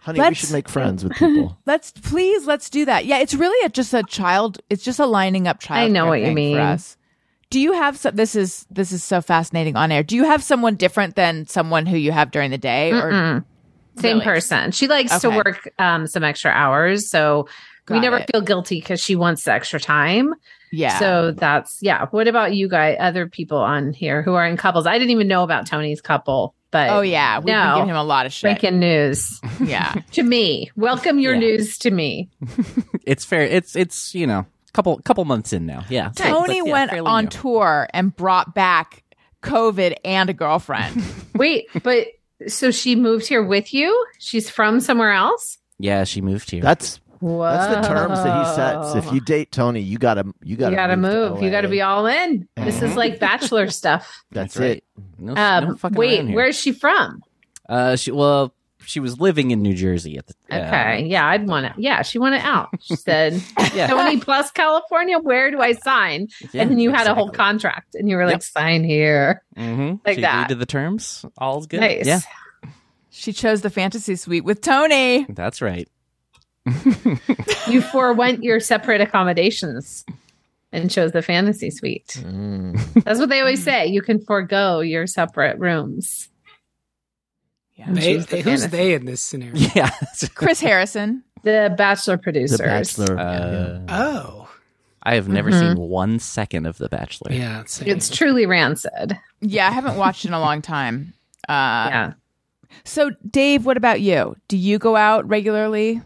Honey, we Let's- should make friends with people. Let's please let's do that. Yeah, it's really a, just a child. It's just a lining up child. I know what you mean. For us. Do you have some? This is this is so fascinating on air. Do you have someone different than someone who you have during the day? Or Mm-mm. Same Really? person. She likes to work um, some extra hours. So we never it. feel guilty because she wants the extra time. yeah. So that's, yeah. What about you guys, other people on here who are in couples? I didn't even know about Tony's couple, but oh yeah, we've been giving him a lot of shit. breaking news Yeah. to me. Welcome your Yeah. news to me. It's fair. It's it's you know couple couple months in now. Yeah. Tony But, yeah, went on new. tour and brought back COVID and a girlfriend. Wait, but so she moved here with you? She's from somewhere else? Yeah, she moved here. That's Whoa. that's the terms that he sets. If you date Tony, you gotta you gotta you gotta move. move. to You gotta be all in. This is like bachelor stuff. That's, right. it. No, no Um, fucking wait, where's she from? Uh, she well, she was living in New Jersey at the. uh, Okay. yeah, I'd want it. Yeah, she wanted out. She said, Yeah. Tony plus California, where do I sign? Yeah, and then you had a whole contract and you were like, Yep. sign here. Mhm. like she that. agreed to the terms. All's good. Nice. Yeah, she chose the fantasy suite with Tony. that's right. You forewent your separate accommodations and chose the fantasy suite. Mm. That's what they always say. You can forego your separate rooms. Yeah. They, Choose the they- who's fantasy. they in this scenario? Yeah. Chris Harrison. The Bachelor The. Bachelor. Uh, Oh, I have never Mhm. seen one second of The Bachelor. yeah. Same. It's truly rancid. Yeah, I haven't watched in a long time. Uh, yeah. So, Dave, what about you? Do you go out regularly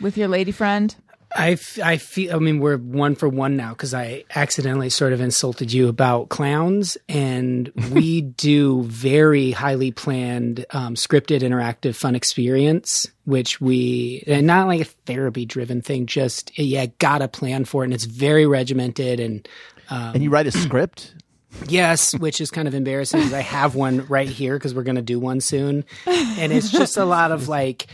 with your lady friend? I, f- I feel. I mean, we're one for one now because I accidentally sort of insulted you about clowns, and we do very highly planned, um, scripted, interactive, fun experience, which we and not like a therapy driven thing. Just yeah, gotta plan for it, and it's very regimented and. Um, And you write a script. Yes, which is kind of embarrassing because I have one right here because we're going to do one soon. And it's just a lot of like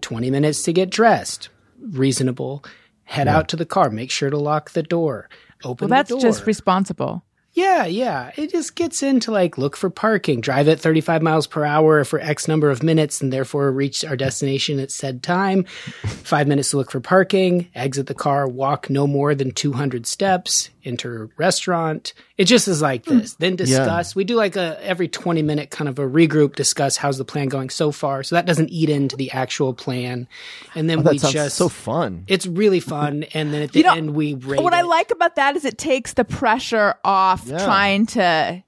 20 minutes to get dressed, reasonable, head out to the car, make sure to lock the door, Well, open that's the door. just responsible. Yeah, yeah. It just gets into like look for parking, drive at 35 miles per hour for X number of minutes, and therefore reach our destination at said time. Five minutes to look for parking, exit the car, walk no more than 200 steps, enter restaurant. It just is like hmm. this. Then discuss. We do like a every 20 minute kind of a regroup, discuss how's the plan going so far. So that doesn't eat into the actual plan. And then Oh, we just. so fun. it's really fun. And then at the You know, end, we rate what I like about that is it takes the pressure off Yeah. trying to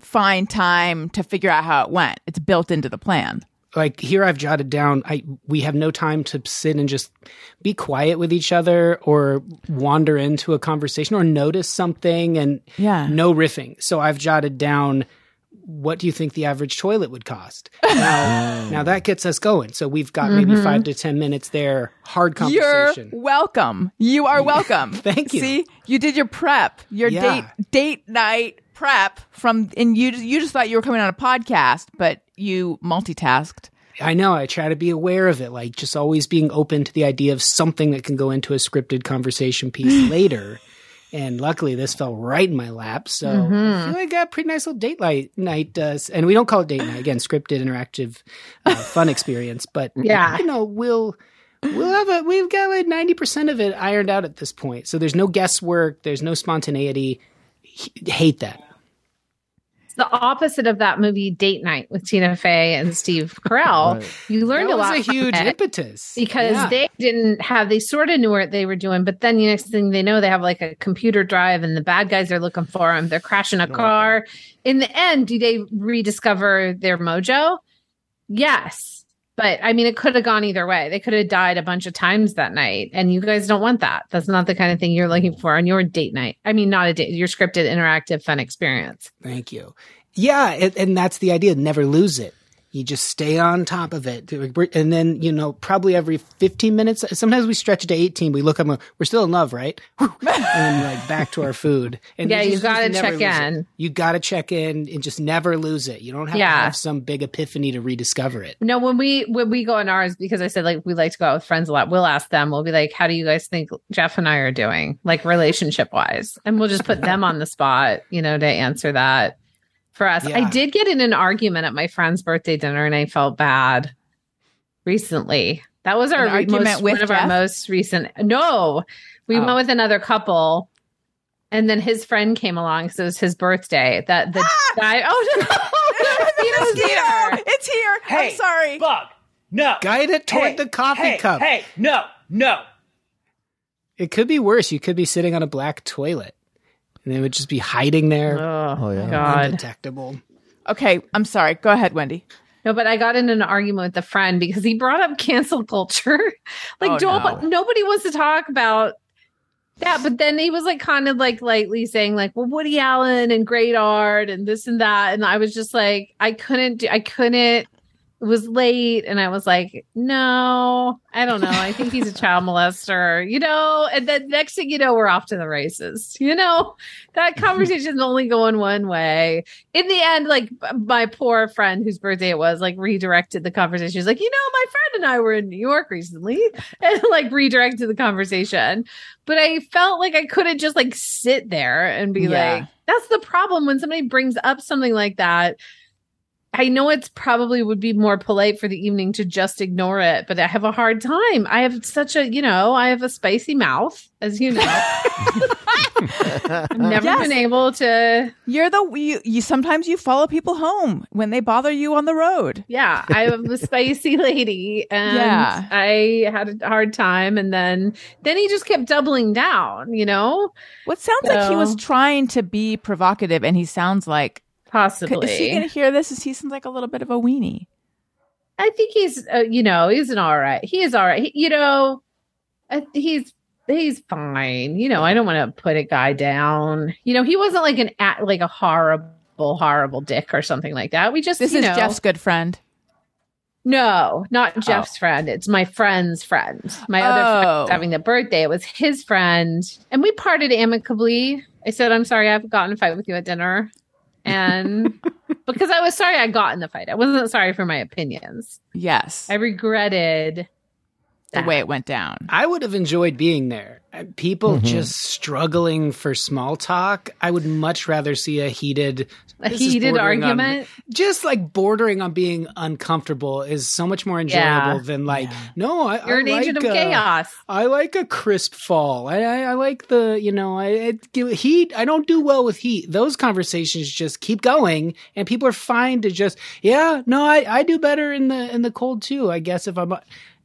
find time to figure out how it went. It's built into the plan. Like here I've jotted down I we have no time to sit and just be quiet with each other or wander into a conversation or notice something and Yeah. no riffing. So I've jotted down what do you think the average toilet would cost? Now, now that gets us going. So we've got maybe mm-hmm. five to ten minutes there, hard conversation. You're welcome. You are welcome. Thank you. See, you did your prep, your Yeah. date date night prep from, and you you just thought you were coming on a podcast, but you multitasked. I know. I try to be aware of it, like just always being open to the idea of something that can go into a scripted conversation piece later. And luckily, this fell right in my lap. So I feel like I got a pretty nice little date light night. Uh, and we don't call it date night again, scripted, interactive, uh, fun experience. But Yeah. you know, we'll we'll have a we've got like ninety percent of it ironed out at this point. So there's no guesswork, there's no spontaneity. H- hate that. It's the opposite of that movie Date Night with Tina Fey and Steve Carell. Right. You learned that a was lot a huge it impetus because Yeah. they didn't have they sort of knew what they were doing, but then the next thing they know, they have like a computer drive and the bad guys are looking for them. They're crashing a car. In the end, do they rediscover their mojo? Yes. But I mean, it could have gone either way. They could have died a bunch of times that night, and you guys don't want that. That's not the kind of thing you're looking mm. for on your date night. I mean, not a date, your scripted, interactive, fun experience. Thank you. Yeah, and, and that's the idea. Never lose it. You just stay on top of it, and then you know probably every fifteen minutes. Sometimes we stretch it to eighteen. We look up, and we're still in love, right? And then like back to our food. And Yeah, you you gotta check lose it. in. You got to check in and just never lose it. You don't have to have some big epiphany to rediscover it. No, when we when we go on ours, because I said like we like to go out with friends a lot, we'll ask them. We'll be like, "How do you guys think Jeff and I are doing, like relationship wise?" And we'll just put them on the spot, you know, to answer that for us. I did get in an argument at my friend's birthday dinner, and I felt bad recently. That was our re- argument most, with one of our most recent. No, we Oh. went with another couple. And then his friend came along because it was his birthday. That the ah! guy. Oh no, Mosquito's here. It's here. I'm sorry. Bug. No. Guide it toward Hey, the coffee hey, cup. Hey, no, no. It could be worse. You could be sitting on a black toilet, and they would just be hiding there, oh, oh, yeah. God. undetectable. Okay, I'm sorry. Go ahead, Wendy. No, but I got in an argument with a friend because he brought up cancel culture. like, Oh, don't, no. nobody wants to talk about that. But then he was like, kind of like lightly saying, like, well, Woody Allen and great art and this and that. And I was just like, I couldn't do, I couldn't. Was late, and I was like, no, I don't know. I think he's a child molester, you know. And then next thing you know, we're off to the races. You know, that conversation's only going one way in the end, like my poor friend whose birthday it was, like redirected the conversation. She's like, you know, my friend and I were in New York recently, and like redirected the conversation. But I felt like I couldn't just like sit there and be Yeah. like, that's the problem when somebody brings up something like that. I know it's probably would be more polite for the evening to just ignore it, but I have a hard time. I have such a, you know, I have a spicy mouth, as you know. I've never Yes. been able to You're the you, you. Sometimes you follow people home when they bother you on the road. Yeah, I am a spicy lady, and Yeah. I had a hard time. And then, then he just kept doubling down. You know, What sounds like he was trying to be provocative, and he sounds like. Possibly. Is he going to hear this? Is he seems like a little bit of a weenie? I think he's, uh, you know, he's an all right. He is all right. He, you know, I, he's he's fine. You know, I don't want to put a guy down. You know, he wasn't like an at like a horrible, horrible dick or something like that. We just This is know, Jeff's good friend. No, not Jeff's friend. It's my friend's friend. My other Oh. friend having the birthday. It was his friend. And we parted amicably. I said, I'm sorry I've gotten a fight with you at dinner. And because I was sorry I got in the fight. I wasn't sorry for my opinions. Yes. I regretted the way it went down. I would have enjoyed being there. Uh, People Mm-hmm. just struggling for small talk. I would much rather see a heated, A heated bordering on- argument. just like bordering on being uncomfortable is so much more enjoyable Yeah. than like, no, I, You're I an agent of uh, chaos. I like a crisp fall. I, I, I like the, you know, I, I heat. I don't do well with heat. Those conversations just keep going, and people are fine to just, yeah, no, I, I do better in the in the cold too. I guess if I'm,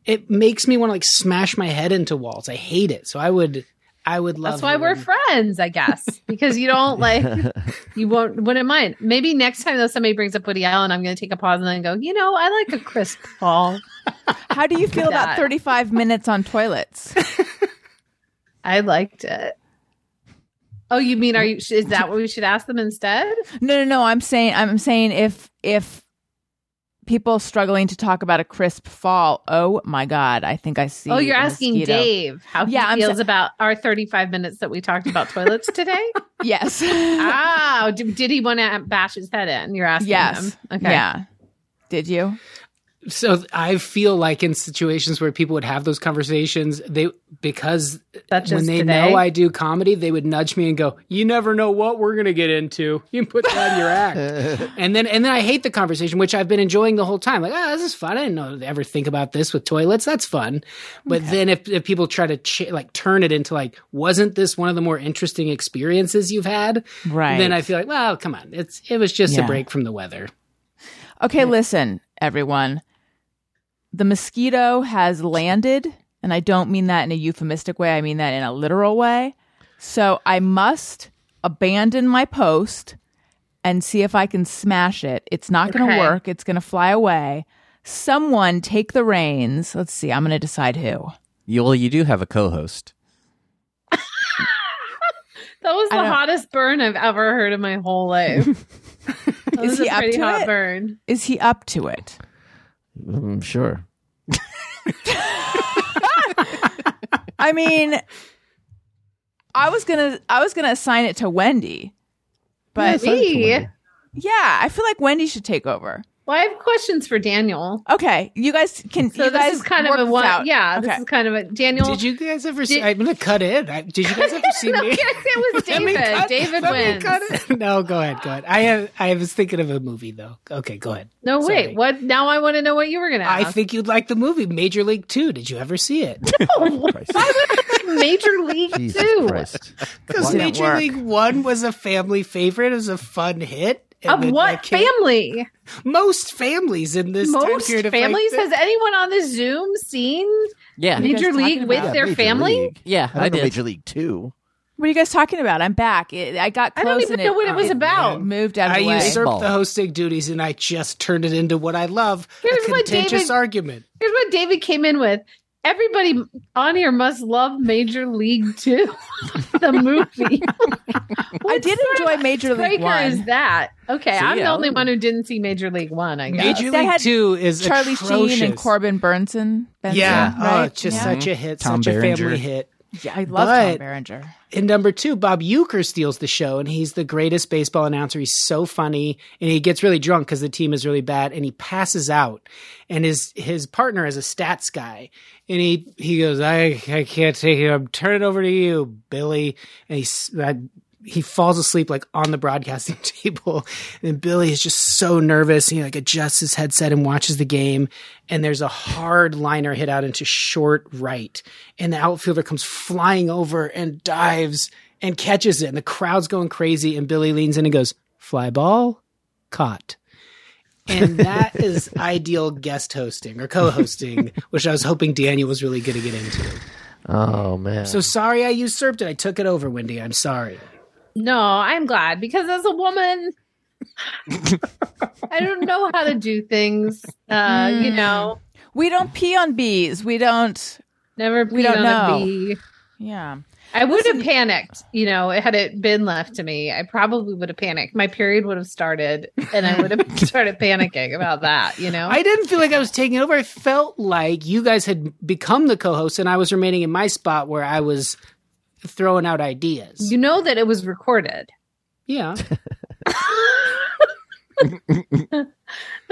it makes me want to like smash my head into walls. I hate it. So I would, I would love. That's why we're hearing- friends, I guess, because you don't like you won't wouldn't mind. Maybe next time though somebody brings up Woody Allen, I'm going to take a pause and then go. You know, I like a crisp fall. How do you feel about that. 35 minutes on toilets? I liked it. Oh, you mean are you? Is that what we should ask them instead? No, no, no. I'm saying, I'm saying if if people struggling to talk about a crisp fall, oh my god, I think I see. oh, you're asking mosquito. Dave how Yeah, he feels sa- about our 35 minutes that we talked about toilets today. Yes. ah, did, did he want to bash his head in? You're asking yes. him. Okay. Yeah. Did you? So I feel like in situations where people would have those conversations, they because Such when they today? know I do comedy, they would nudge me and go, "You never know what we're gonna get into. You can put that in your act." and then and then I hate the conversation, which I've been enjoying the whole time. Like, ah, this is fun. I didn't know to ever think about this with toilets. That's fun. But then if, if people try to ch- like turn it into like, wasn't this one of the more interesting experiences you've had? Right. Then I feel like, well, come on, it's it was just Yeah. a break from the weather. Okay, listen, everyone. The mosquito has landed, and I don't mean that in a euphemistic way. I mean that in a literal way. So I must abandon my post and see if I can smash it. It's not going to Okay. work. It's going to fly away. Someone take the reins. Let's see. I'm going to decide who. You, well, you do have a co-host. That was the don't- hottest burn I've ever heard in my whole life. That was he up to hot it? burn. Is he up to it? Mm, sure. I mean, I was gonna, I was gonna assign it to Wendy, but Assign it to Wendy. yeah, I feel like Wendy should take over. Well, I have questions for Daniel. Okay, you guys can. So you this guys is kind of a one. out. Yeah, Okay. this is kind of a Daniel. Did you guys ever see? Did- I'm gonna cut in. I, did you guys ever see no, me? it was Let me David. cut- David let me wins. cut it. No, go ahead, go ahead. I have. I was thinking of a movie though. Okay, go ahead. No, Sorry. wait. What? Now I want to know what you were going to I think you'd like the movie Major League Two. Did you ever see it? No. Major League Jesus Two. Because Major work. League One was a family favorite. It was a fun hit. And Of then what family? Most families in this time Most period of families. the- Has anyone on this Zoom seen Yeah, Major League with? Yeah, their Major family? League. yeah, I, I, did. Major League Two. What are you guys talking about? I'm back. It, I got I don't even and know it, what it was it about. moved out of I the way. usurped Ball. the hosting duties and I just turned it into what I love Here's a what contentious David- argument. Here's what David came in with. Everybody on here must love Major League Two, the movie. I did enjoy Major League striker One. Is that okay? See, I'm the yeah. only one who didn't see Major League One. I guess. Major That League had Two is Charlie atrocious. Sheen and Corbin Bernsen. Benson, Yeah, oh, right? it's just yeah. such a hit, Tom such a family hit. Yeah, I love Tom Berenger. In number two, Bob Uecker steals the show, and he's the greatest baseball announcer. He's so funny, and he gets really drunk because the team is really bad, and he passes out. And his his partner is a stats guy, and he he goes, "I I can't take it. I'm turning over to you, Billy." And he's I, he falls asleep like on the broadcasting table, and Billy is just so nervous. He like adjusts his headset and watches the game, and there's a hard liner hit out into short right, and the outfielder comes flying over and dives and catches it, and the crowd's going crazy, and Billy leans in and goes, "Fly ball, caught." And that is ideal guest hosting or co-hosting, which I was hoping Daniel was really going to get into. Oh man. So sorry I usurped it. I took it over, Wendy. I'm sorry. No, I'm glad because as a woman, I don't know how to do things. Uh, You Hmm. know, We don't pee on bees. We don't. never We don't on know. a bee. Yeah. I would have panicked, you know, had it been left to me. I probably would have panicked. My period would have started, and I would have started panicking about that. You know, I didn't feel like I was taking over. I felt like you guys had become the co-host, and I was remaining in my spot where I was throwing out ideas. you know that it was recorded. yeah,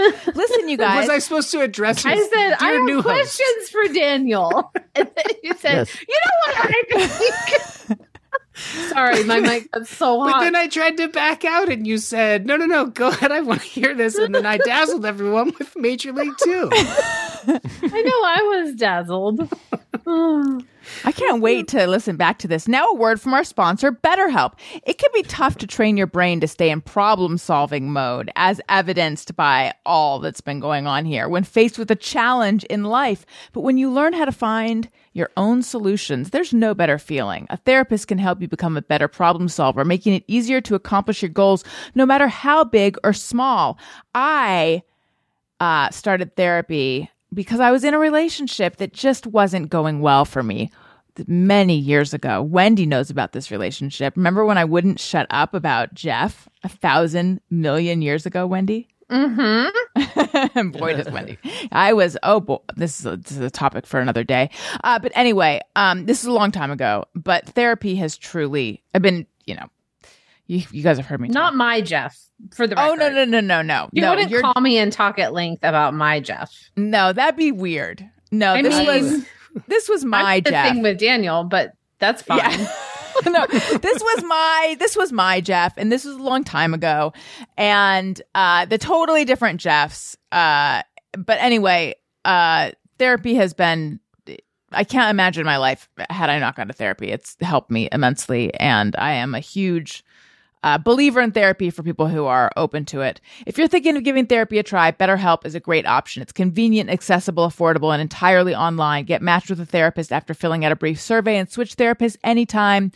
Listen, you guys. Was I supposed to address you? I said, I have new host? questions for Daniel. And then you said, Yes. you know what I think? Sorry, my mic got so But hot. then I tried to back out, and you said, "No, no, no, go ahead. I want to hear this." And then I dazzled everyone with Major League Two. I know I was dazzled. I can't wait to listen back to this. Now, a word from our sponsor, BetterHelp. It can be tough to train your brain to stay in problem solving mode, as evidenced by all that's been going on here when faced with a challenge in life. But when you learn how to find your own solutions, there's no better feeling. A therapist can help you become a better problem solver, making it easier to accomplish your goals, no matter how big or small. I uh, started therapy because I was in a relationship that just wasn't going well for me many years ago. Wendy knows about this relationship. Remember when I wouldn't shut up about Jeff a thousand million years ago, Wendy? Mm-hmm. boy, does Wendy. I was, oh boy, this is a, this is a topic for another day. Uh, but anyway, um, this is a long time ago, but therapy has truly, I've been, you know, you, you guys have heard me. talk. Not my Jeff, for the record. Oh, no, no, no, no, no. You no, wouldn't you're- call me and talk at length about my Jeff. no, that'd be weird. No, I this mean, was, this was my the Jeff. thing with Daniel, but that's fine. Yeah. no, this was my this was my Jeff, and this was a long time ago, and uh, the totally different Jeffs. Uh, but anyway, uh, therapy has been. I can't imagine my life had I not gone to therapy. It's helped me immensely, and I am a huge uh, believer in therapy for people who are open to it. If you're thinking of giving therapy a try, BetterHelp is a great option. It's convenient, accessible, affordable, and entirely online. Get matched with a therapist after filling out a brief survey and switch therapists anytime.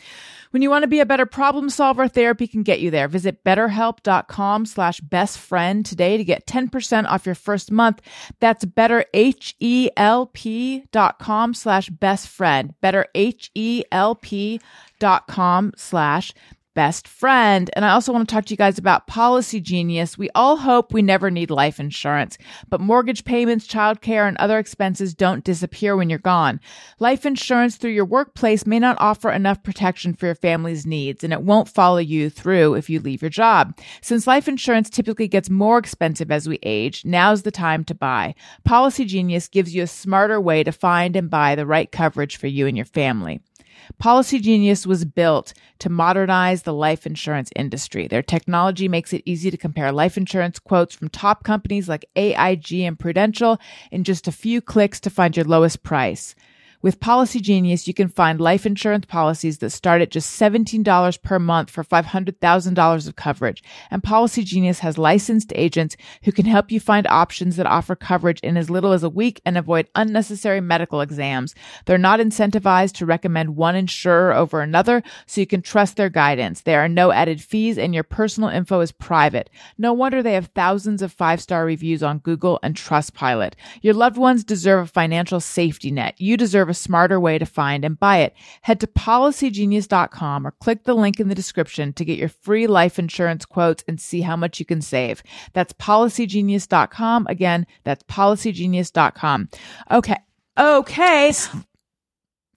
When you want to be a better problem solver, therapy can get you there. Visit betterhelp.com slash best friend today to get 10% off your first month. That's betterhelp.com slash best friend. Betterhelp.com slash best friend. And I also want to talk to you guys about Policy Genius. We all hope we never need life insurance, but mortgage payments, childcare, and other expenses don't disappear when you're gone. Life insurance through your workplace may not offer enough protection for your family's needs, and it won't follow you through if you leave your job. Since life insurance typically gets more expensive as we age, now's the time to buy. Policy Genius gives you a smarter way to find and buy the right coverage for you and your family. Policy Genius was built to modernize the life insurance industry. Their technology makes it easy to compare life insurance quotes from top companies like AIG and Prudential in just a few clicks to find your lowest price. With Policy Genius, you can find life insurance policies that start at just $17 per month for $500,000 of coverage. And Policy Genius has licensed agents who can help you find options that offer coverage in as little as a week and avoid unnecessary medical exams. They're not incentivized to recommend one insurer over another, so you can trust their guidance. There are no added fees and your personal info is private. No wonder they have thousands of five-star reviews on Google and Trustpilot. Your loved ones deserve a financial safety net. You deserve a smarter way to find and buy it. Head to policygenius.com or click the link in the description to get your free life insurance quotes and see how much you can save. That's policygenius.com. Again, that's policygenius.com. Okay. Okay.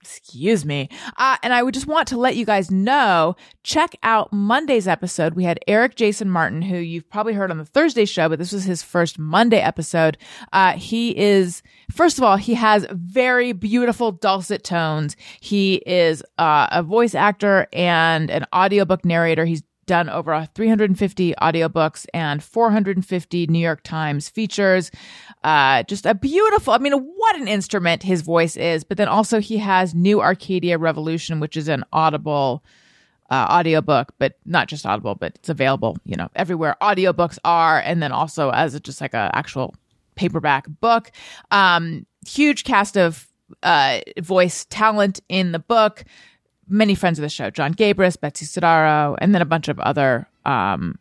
Excuse me. Uh, and I would just want to let you guys know check out Monday's episode. We had Eric Jason Martin, who you've probably heard on the Thursday show, but this was his first Monday episode. Uh, he is, first of all, he has very beautiful dulcet tones. He is uh, a voice actor and an audiobook narrator. He's done over 350 audiobooks and 450 New York Times features. Uh, just a beautiful, I mean, what an instrument his voice is. But then also he has New Arcadia Revolution, which is an audible uh, audiobook, but not just audible, but it's available, you know, everywhere audiobooks are. And then also as a, just like a actual paperback book. Um, huge cast of uh, voice talent in the book many friends of the show, John Gabrus, Betsy Sodaro, and then a bunch of other um,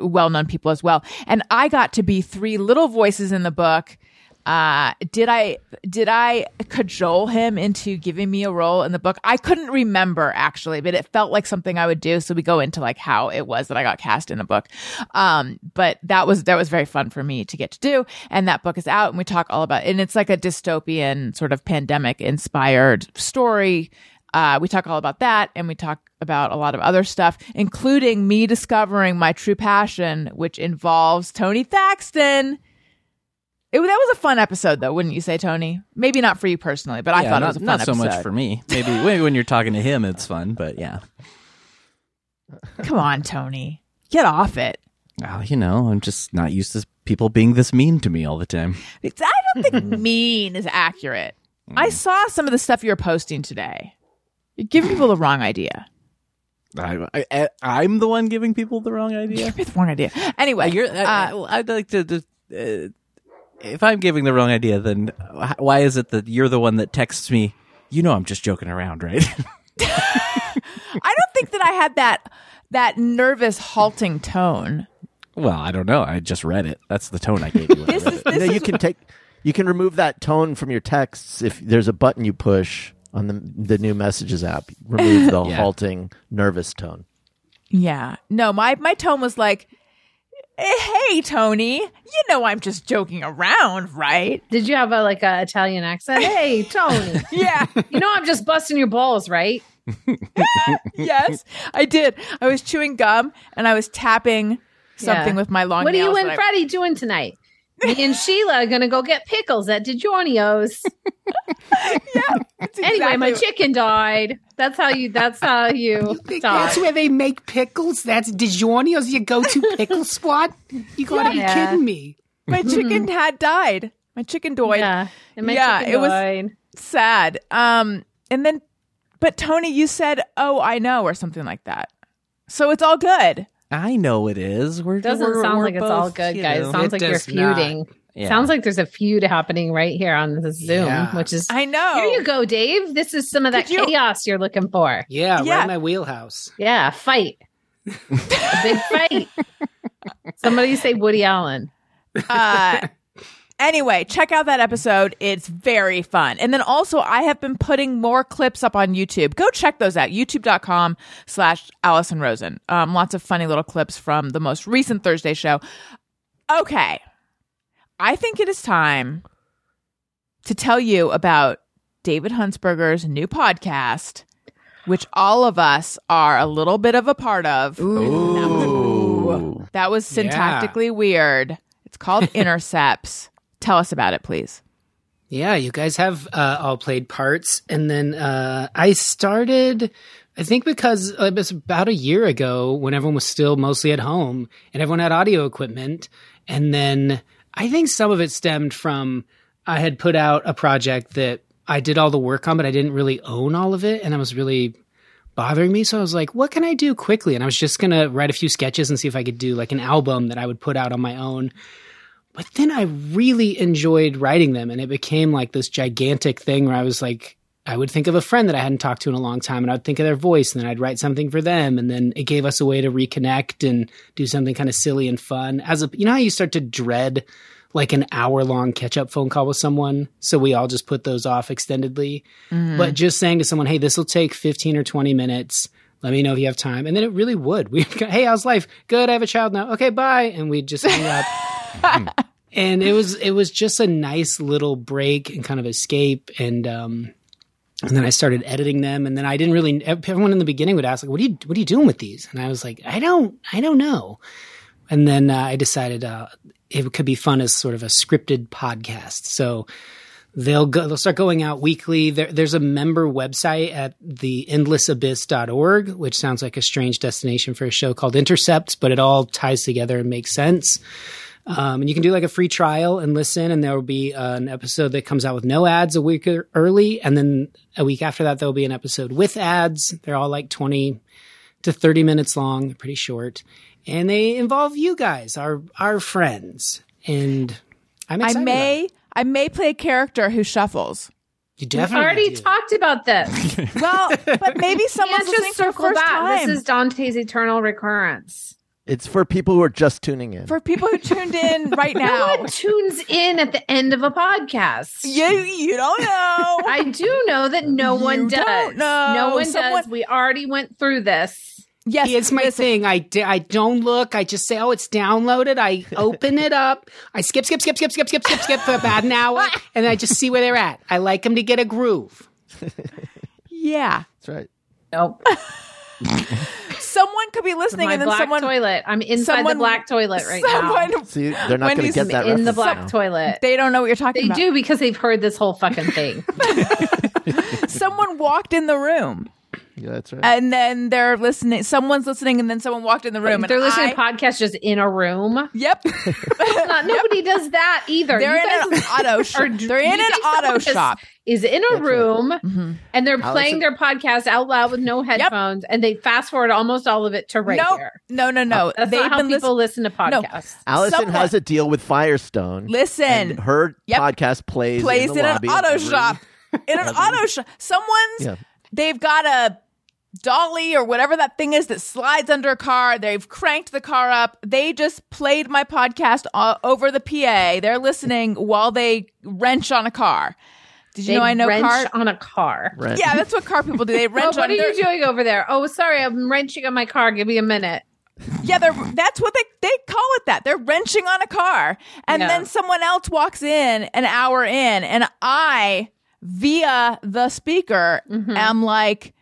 well-known people as well. And I got to be three little voices in the book. Uh, did I did I cajole him into giving me a role in the book? I couldn't remember actually, but it felt like something I would do. So we go into like how it was that I got cast in the book. Um, but that was that was very fun for me to get to do. And that book is out, and we talk all about. It. And it's like a dystopian sort of pandemic inspired story Uh, we talk all about that, and we talk about a lot of other stuff, including me discovering my true passion, which involves Tony Thaxton. It, that was a fun episode, though, wouldn't you say, Tony? Maybe not for you personally, but I Yeah, thought not, it was a fun not so much for me. Maybe maybe when you're talking to him, it's fun. But yeah, Come on, Tony, get off it. well, you know, I'm just not used to people being this mean to me all the time. It's, I don't think mean is accurate. I saw some of the stuff you were posting today. You're giving people the wrong idea. I, I, I'm the one giving people the wrong idea. Give me the wrong idea. Anyway, You're, uh, I, I- I'd like to. to uh, if I'm giving the wrong idea, then why is it that you're the one that texts me? You know, I'm just joking around, right? I don't think that I had that that nervous, halting tone. well, I don't know. I just read it. That's the tone I gave you. This is this you know, you is can take, you can remove that tone from your texts if there's a button you push on the the new messages app. Remove the Yeah. halting, nervous tone. yeah. No, my my tone was like, "Eh, "Hey, Tony, you know I'm just joking around, right?" Did you have a like a Italian accent? Hey, Tony. Yeah. you know I'm just busting your balls, right? yes, I did. I was chewing gum and I was tapping something Yeah. with my long What are you and that I- Freddie doing tonight? Me and Sheila are gonna go get pickles at DiGiorno's. That's Anyway, my chicken died. That's how you. That's how you talk. That's where they make pickles. That's DiGiorno's your go-to pickle spot. You gotta be kidding me. my chicken had died. My chicken died. Yeah, and my Yeah, chicken it was- died. sad. Um, and then, but Tony, you said, "Oh, I know," or something like that. So it's all good. I know it is. We're Doesn't we're- sound we're like it's all both, good, you guys. know. Sounds It like you're feuding. Yeah. Sounds like there's a feud happening right here on the Zoom, Yeah. which is. I know. Here you go, Dave. This is some of that you- chaos you're looking for. Yeah, Yeah. right in my wheelhouse. Yeah, fight. a big fight. Somebody say Woody Allen. Uh, anyway, check out that episode. It's very fun. And then also, I have been putting more clips up on YouTube. Go check those out. YouTube.com slash Allison Rosen. Um, lots of funny little clips from the most recent Thursday show. Okay. I think it is time to tell you about David Huntsberger's new podcast, which all of us are a little bit of a part of. Ooh. That was syntactically weird. It's called Intercepts. Tell us about it, please. Yeah, you guys have uh, all played parts, and then uh, I started. I think because it was about a year ago when everyone was still mostly at home and everyone had audio equipment, and then I think some of it stemmed from I had put out a project that I did all the work on, but I didn't really own all of it, and I was really bothering me. So I was like, what can I do quickly? And I was just gonna write a few sketches and see if I could do like an album that I would put out on my own. But then I really enjoyed writing them, and it became like this gigantic thing where I was like, I would think of a friend that I hadn't talked to in a long time, and I'd think of their voice, and then I'd write something for them, and then it gave us a way to reconnect and do something kind of silly and fun. As a, you know how you start to dread like an hour long catch up phone call with someone, so we all just put those off extendedly. Mm-hmm. But just saying to someone, "Hey, this will take fifteen or twenty minutes." Let me know if you have time, and then it really would. We, hey, how's life? Good. I have a child now. Okay, bye, and we'd just hang up and it was it was just a nice little break and kind of escape. And um and then I started editing them. And then I didn't really everyone in the beginning would ask like what are you what are you doing with these? And I was like I don't I don't know. And then uh, I decided uh, it could be fun as sort of a scripted podcast. So they'll go they'll start going out weekly. There, there's a member website at the endlessabyss.org which sounds like a strange destination for a show called intercepts but it all ties together and makes sense um, and you can do like a free trial and listen, and there will be uh, an episode that comes out with no ads a week early, and then a week after that there will be an episode with ads. They're all like twenty to thirty minutes long, They're pretty short, and they involve you guys, our our friends, and I'm I excited. may I may play a character who shuffles. you We definitely already do. talked about this. Well, but maybe someone's Can't just circle back. time. This is Dante's eternal recurrence. It's for people who are just tuning in. for people who tuned in right No now. one tunes in at the end of a podcast. You you don't know. I do know that no You one does. don't know. No one Someone- does. We already went through this. yes, It's my listen, thing. I, d- I don't look. I just say, oh, it's downloaded. I open it up. I skip, skip, skip, skip, skip, skip, skip, skip for about an hour, and I just see where they're at. I like them to get a groove. Yeah. That's right. Nope. Someone could be listening my and then black someone toilet. I'm inside someone- the black toilet right someone, now. See, they're not going to Wendy's get that in the black now. toilet. They don't know what you're talking They about. do because they've heard this whole fucking thing. Someone walked in the room Yeah, that's right. and then they're listening. Someone's listening and then someone walked in the room. They're and listening I- to podcasts just in a room. Yep. Not, nobody does that either. They're You in an auto shop. They're in an auto is- shop. Is in a room Mm-hmm. and they're Allison- playing their podcast out loud with no headphones and they fast forward almost all of it to right no, here. no, no, no. That's They've not how been people listening. listen to podcasts. Allison someone- has a deal with Firestone. Listen. and her Yep. podcast plays plays in, in, the an lobby of auto shop. In an auto shop. Someone's Yeah. they've got a dolly or whatever that thing is that slides under a car. They've cranked the car up. They just played my podcast over the PA. They're listening while they wrench on a car. Did you They know I know wrench car? on a car. Right. Yeah, that's what car people do. They Oh, wrench what on are their- you doing over there? Oh, sorry, I'm wrenching on my car. Give me a minute. Yeah, they're that's what they they call it that. They're wrenching on a car. And Yeah. then someone else walks in an hour in and I via the speaker Mm-hmm. am like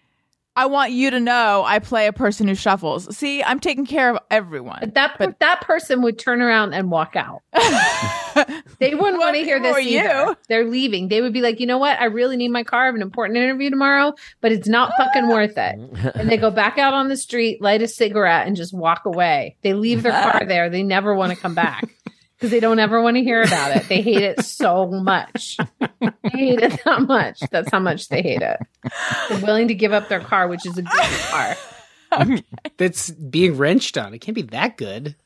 I want you to know I play a person who shuffles. See, I'm taking care of everyone. But That that person would turn around and walk out. they wouldn't want to hear this or you. either. They're leaving. They would be like, you know what? I really need my car. I have an important interview tomorrow, but it's not fucking worth it. And they go back out on the street, light a cigarette, and just walk away. They leave their car there. They never want to come back because they don't ever want to hear about it. They hate it so much. They hate it that much. That's how much they hate it. They're willing to give up their car, which is a good car. That's being wrenched on. It can't be that good.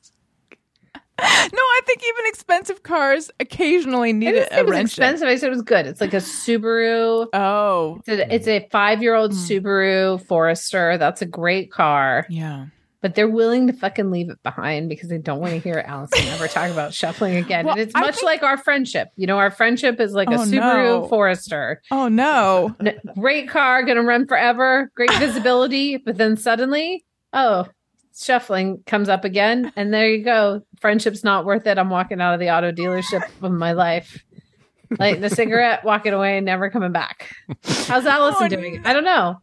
No, I think even expensive cars occasionally I need didn't say a, it was wrench. expensive. I said it was good. It's like a Subaru. Oh, It's a, it's a five year old hmm. Subaru Forester. That's a great car, yeah. But they're willing to fucking leave it behind because they don't want to hear Allison ever talk about shuffling again. Well, and it's I much think- like our friendship. You know, our friendship is like a Oh, Subaru no. Forester. Oh no. Great car, gonna run forever, great visibility, but then suddenly, oh, shuffling comes up again, and there you go. Friendship's not worth it. I'm walking out of the auto dealership of my life. Lighting the cigarette, walking away, and never coming back. How's oh, Allison Oh, doing? I don't know.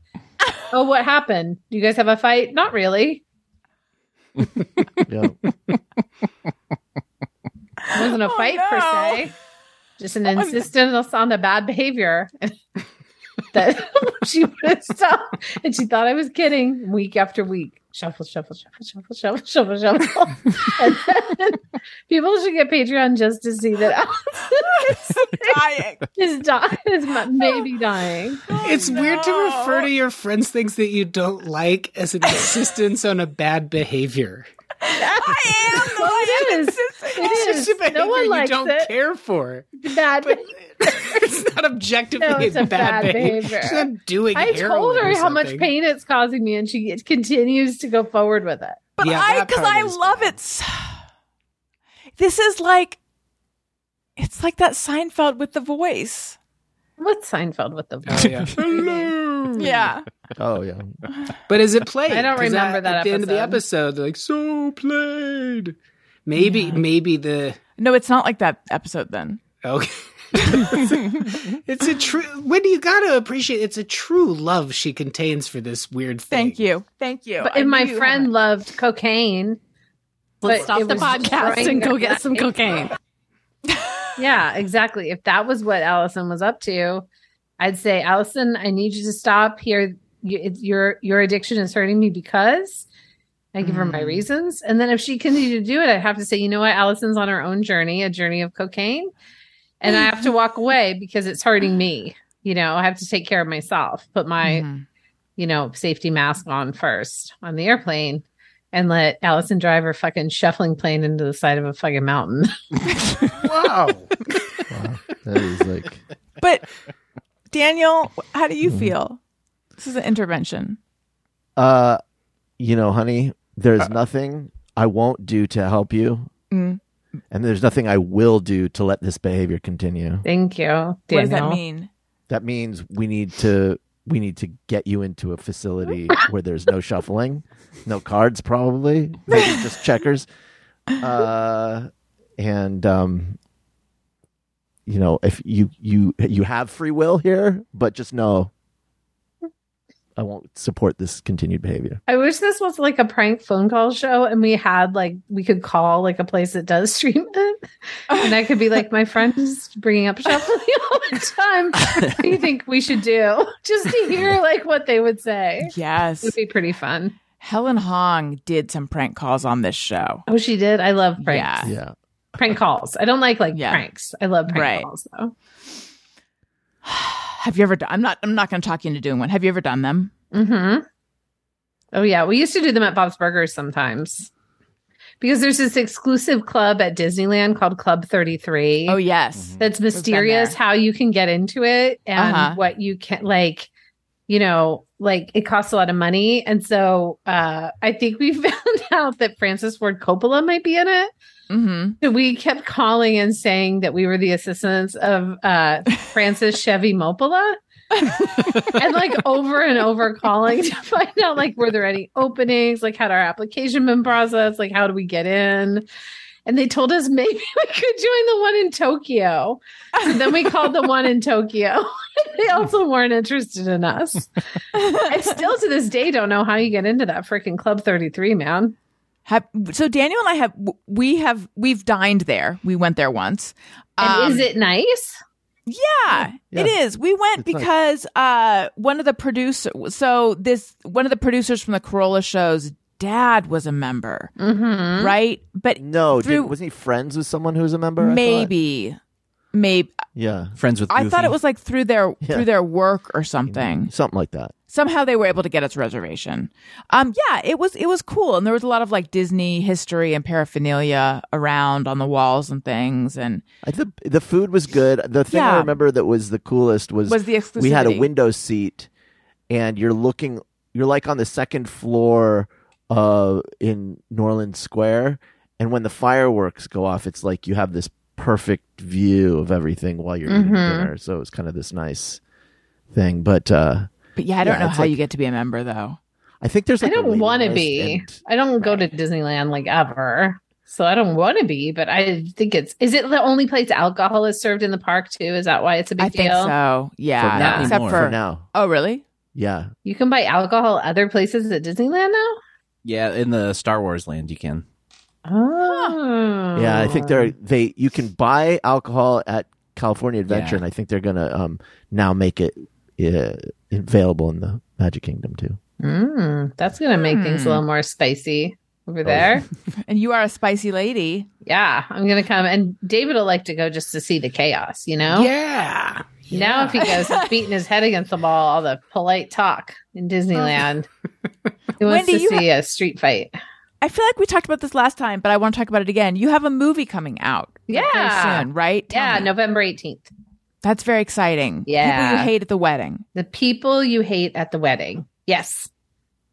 Oh, what happened? Do you guys have a fight? Not really. Yeah. It wasn't a Oh, fight per se. Just an oh, insistence on the bad behavior. that she would stop. And she thought I was kidding week after week. Shuffle, shuffle, shuffle, shuffle, shuffle, shuffle, shuffle. and then people should get Patreon just to see that Dying. is, di- is maybe dying. it's weird to refer to your friends' things that you don't like as an insistence on a bad behavior. I am the Well, one it is. insisting. It It's just a behavior No one you likes don't it. care for. Bad. It's not objectively No, it's a bad, bad behavior. behavior. She's not doing I told her how much pain it's causing me, and she continues to go forward with it. But Yeah, I, because I love bad. it. so- This is like, it's like that Seinfeld with the voice. What's Seinfeld with the Oh, yeah. Hello. Yeah. Oh yeah. But is it played? I don't remember at, that At the end of the episode. episode, they're like, so played. Maybe, maybe the No, it's not like that episode then. okay. it's a true. Wendy, you gotta appreciate it's a true love she contains for this weird thing. Thank you. Thank you. But I if my knew you friend had loved cocaine, Let's stop the podcast and go get some cocaine. Yeah, exactly. If that was what Allison was up to, I'd say, Allison, I need you to stop here. You, it's, your your addiction is hurting me because I give her my reasons. And then if she continued to do it, I'd have to say, you know what? Allison's on her own journey, a journey of cocaine, and I have to walk away because it's hurting me. You know, I have to take care of myself. Put my Mhm. you know, safety mask on first on the airplane and let Allison drive her fucking shuffling plane into the side of a fucking mountain. Wow. Wow. That is like But Daniel, how do you Mm-hmm. feel? This is an intervention. uh you know, honey, there's nothing I won't do to help you. Mm. And there's nothing I will do to let this behavior continue. Thank you. Daniel. What does that mean? That means we need to we need to get you into a facility where there's no shuffling, no cards probably, maybe just checkers. Uh and um you know, if you you you have free will here, but just know I won't support this continued behavior. I wish this was like a prank phone call show and we had like we could call like a place that does stream it. And I could be like, my friend is bringing up shuffling all the time. What do you think we should do? Just to hear like what they would say. Yes. It would be pretty fun. Helen Hong did some prank calls on this show. Oh, she did. I love pranks. Yeah. Yeah. Prank calls. I don't like like Yeah. pranks. I love prank Right. calls though. Have you ever done? I'm not. I'm not going to talk you into doing one. Have you ever done them? Mm-hmm. Oh yeah, we used to do them at Bob's Burgers sometimes. Because there's this exclusive club at Disneyland called Club 33. Oh yes. that's mysterious how you can get into it and Uh-huh. what you can like you know like it costs a lot of money and so uh i think we found out that francis ford coppola might be in it Mm-hmm. we kept calling and saying that we were the assistants of uh francis chevy mopola and like over and over calling to find out like were there any openings? Like had our application been processed? Like how do we get in? And they told us maybe we could join the one in tokyo. So then we called the one in tokyo. They also weren't interested in us. I still to this day don't know how you get into that freaking club 33 man Have, so Daniel and I have we have we've dined there. We went there once. and Um, is it nice Yeah, Yeah. it is. We went It's nice. because uh, one of the producers. So this one of the producers from the Carolla shows dad was a member, mm-hmm. right? But No, did, wasn't he friends with someone who was a member? I maybe, maybe Yeah. Friends with I thought it was like through their Yeah. through their work or something. Something like that. Somehow they were able to get its reservation. Um, yeah, it was it was cool, and there was a lot of like Disney history and paraphernalia around on the walls and things, and I the the food was good. The thing I remember that was the coolest was, was the exclusivity. we had a window seat, and you're looking. You're like on the second floor uh, in New Orleans Square, and when the fireworks go off, it's like you have this perfect view of everything while you're eating Mhm. dinner. So it's kind of this nice thing. But uh, But yeah, I don't Yeah, know how like- you get to be a member though. I think there's I like a don't want to be. and- I don't go to Disneyland like ever. So I don't want to be, but I think it's is it the only place alcohol is served in the park too? Is that why it's a big I think deal? so. Yeah, For now. except for, for now. oh really? Yeah, You can buy alcohol other places at Disneyland now? yeah, in the Star Wars land, you can. Oh. yeah. I think they're they. You can buy alcohol at California Adventure, Yeah. and I think they're gonna um now make it uh, available in the Magic Kingdom too. Mm, that's going to make things a Hmm. little more spicy Oh, over there. And you are a spicy lady. yeah, I'm going to come. And David will like to go just to see the chaos, you know? Yeah. Now, if he goes, he's beating his head against the wall, all the polite talk in Disneyland. He wants Wendy, to you see a street fight. I feel like we talked about this last time, but I want to talk about it again. You have a movie coming out. Yeah. Soon, right? Tell Yeah, me. November 18th. That's very exciting. Yeah. People you hate at the wedding. The people you hate at the wedding. Yes.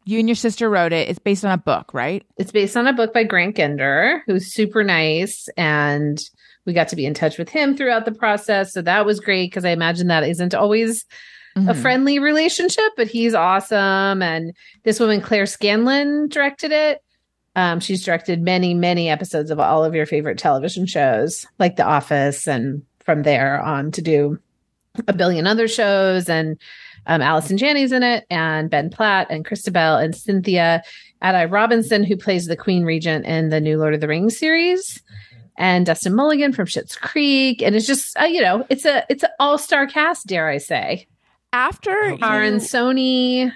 You and your sister wrote it. It's based on a book, right? It's based on a book by Grant Ginder, who's super nice. And we got to be in touch with him throughout the process. So that was great because I imagine that isn't always a Mhm. friendly relationship, but he's awesome. And this woman, Claire Scanlon, directed it. Um, she's directed many, many episodes of all of your favorite television shows, like The Office, and from there on to do a billion other shows. And um, Allison Janney's in it, and Ben Platt, and Kristen Bell, and Cynthia Addai-Robinson, who plays the Queen Regent in the new Lord of the Rings series, and Dustin Milligan from Schitt's Creek. And it's just, uh, you know, it's a it's an all star cast, dare I say. After Aaron you, Sony,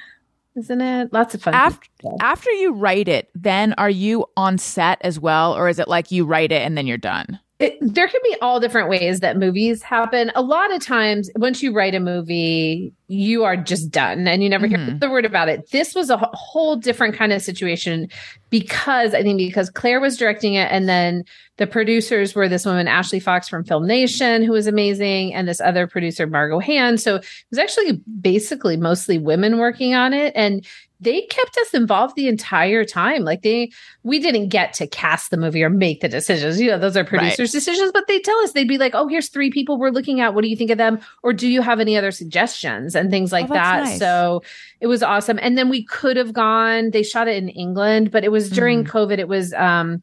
isn't it? Lots of fun. after after you write it, then are you on set as well, or is it like you write it and then you're done? It, there can be all different ways that movies happen. A lot of times, once you write a movie, you are just done and you never hear Mhm. the word about it. This was a whole different kind of situation because I think because Claire was directing it, and then the producers were this woman Ashley Fox from Film Nation, who was amazing, and this other producer Margot Hand. So it was actually basically mostly women working on it, and they kept us involved the entire time. Like they, we didn't get to cast the movie or make the decisions. You know, those are producers' decisions, but they tell us they'd be like, "Oh, here's three people we're looking at. What do you think of them? Or do you have any other suggestions?" And things like Oh, that. nice. So it was awesome. And then we could have gone. They shot it in England, but it was during COVID. It was um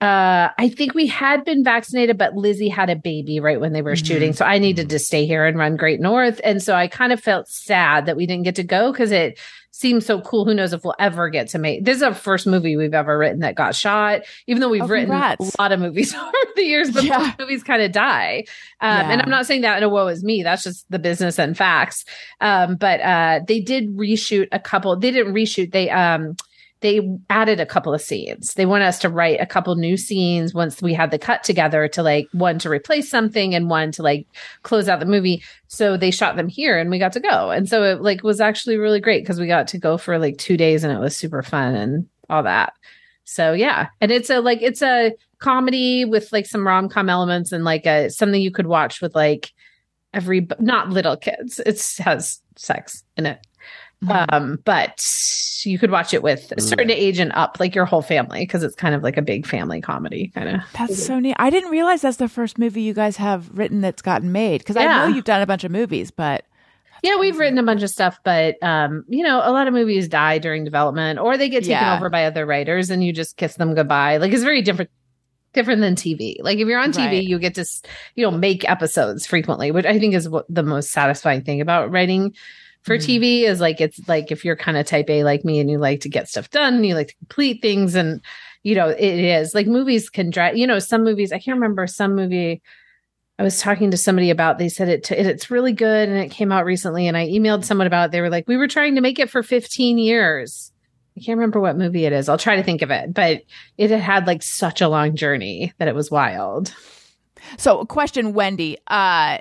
uh, I think we had been vaccinated, but Lizzie had a baby right when they were shooting. So I needed to stay here and run Great North. And so I kind of felt sad that we didn't get to go because it seems so cool. Who knows if we'll ever get to make this is our first movie we've ever written that got shot, even though we've Oh, written a lot of movies over the years, but Yeah. movies kind of die. Um, And I'm not saying that in a woe is me. That's just the business and facts. Um, but uh, they did reshoot a couple. They didn't reshoot. They um, they added a couple of scenes. They want us to write a couple new scenes once we had the cut together to like one to replace something and one to like close out the movie. So they shot them here and we got to go. And so it like was actually really great because we got to go for like two days and it was super fun and all that. So yeah. And it's a like it's a comedy with like some rom com elements and like a something you could watch with like every not little kids. It has sex in it. Um, but you could watch it with a certain age and up, like your whole family, because it's kind of like a big family comedy kind of. That's so neat. I didn't realize that's the first movie you guys have written that's gotten made because I know you've done a bunch of movies, but Yeah, we've written a bunch of stuff, but um, you know, a lot of movies die during development or they get taken Yeah. over by other writers and you just kiss them goodbye. Like it's very different different than TV. Like if you're on TV, Right. you get to you know, make episodes frequently, which I think is what the most satisfying thing about writing for Mhm. TV is like it's like if you're kind of type A like me and you like to get stuff done, and you like to complete things and you know, it is like movies can drive, you know, some movies, I can't remember some movie I was talking to somebody about. They said it, it it's really good and it came out recently. And I emailed someone about it. They were like, "We were trying to make it for 15 years." I can't remember what movie it is. I'll try to think of it, but it had had like such a long journey that it was wild. So, question, Wendy. Uh,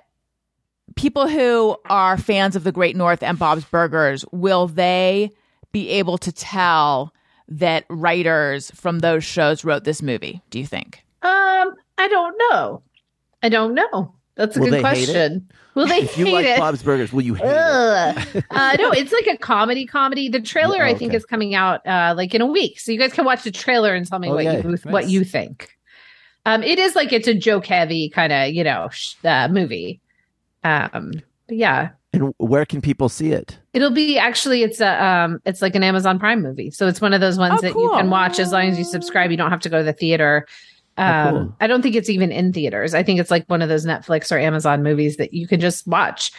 people who are fans of the Great North and Bob's Burgers, will they be able to tell that writers from those shows wrote this movie? Do you think? Um, I don't know. I don't know. That's a Will good they hate it? question. Will they If you hate like it? Bob's Burgers, will you hate it? Uh, no, it's like a comedy comedy. The trailer, Yeah, I think, is coming out uh, like in a week, so you guys can watch the trailer and tell me what Okay, you what you think. Um, it is like it's a joke heavy kind of you know sh- uh, movie. Um, but yeah, And where can people see it? it'll be actually it's a um it's like an Amazon Prime movie, so it's one of those ones Oh, that you can watch as long as you subscribe. You don't have to go to the theater. Oh, Um, cool. I don't think it's even in theaters. I think it's like one of those Netflix or Amazon movies that you can just watch.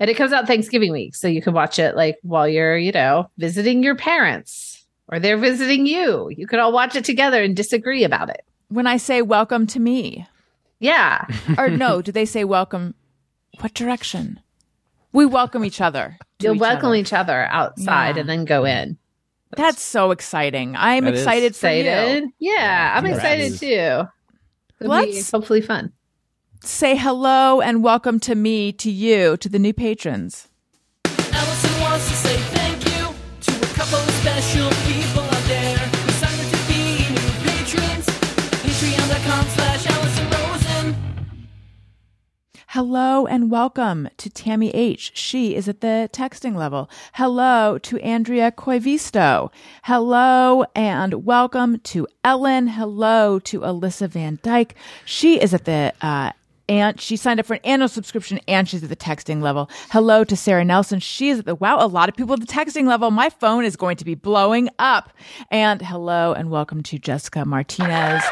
And it comes out Thanksgiving week. So you can watch it like while you're, you know, visiting your parents or they're visiting you. You could all watch it together and disagree about it. When I say welcome to me, Yeah. or no, do they say welcome? What direction? We welcome each other. You'll each welcome other. each other outside Yeah. and then go in. That's so exciting. I'm That is excited for Excited? you. Yeah, I'm Yeah, excited too. It'll be Let's- hopefully fun. Say hello and welcome to me, to you, to the new patrons. Allison wants to say thank you to a couple of special people Hello and welcome to Tammy H. She is at the texting level. Hello to Andrea Koivisto. Hello and welcome to Ellen. Hello to Alyssa Van Dyke. She is at the, uh, and she signed up for an annual subscription and she's at the texting level. Hello to Sarah Nelson. She is at the, wow, a lot of people at the texting level. My phone is going to be blowing up. And hello and welcome to Jessica Martinez.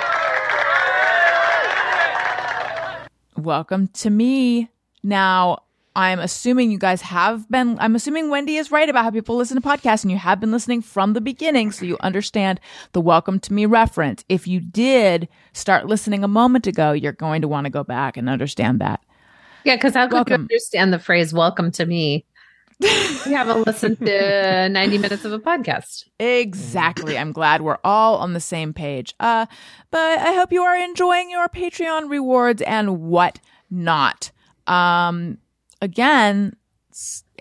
Welcome to me. Now, I'm assuming you guys have been, I'm assuming Wendy is right about how people listen to podcasts and you have been listening from the beginning. So you understand the welcome to me reference. If you did start listening a moment ago, you're going to want to go back and understand that. Yeah, because how could Welcome. you understand the phrase welcome to me? You haven't listened to 90 minutes of a podcast. Exactly. I'm glad we're all on the same page. Uh, but I hope you are enjoying your Patreon rewards and what not. Um, again,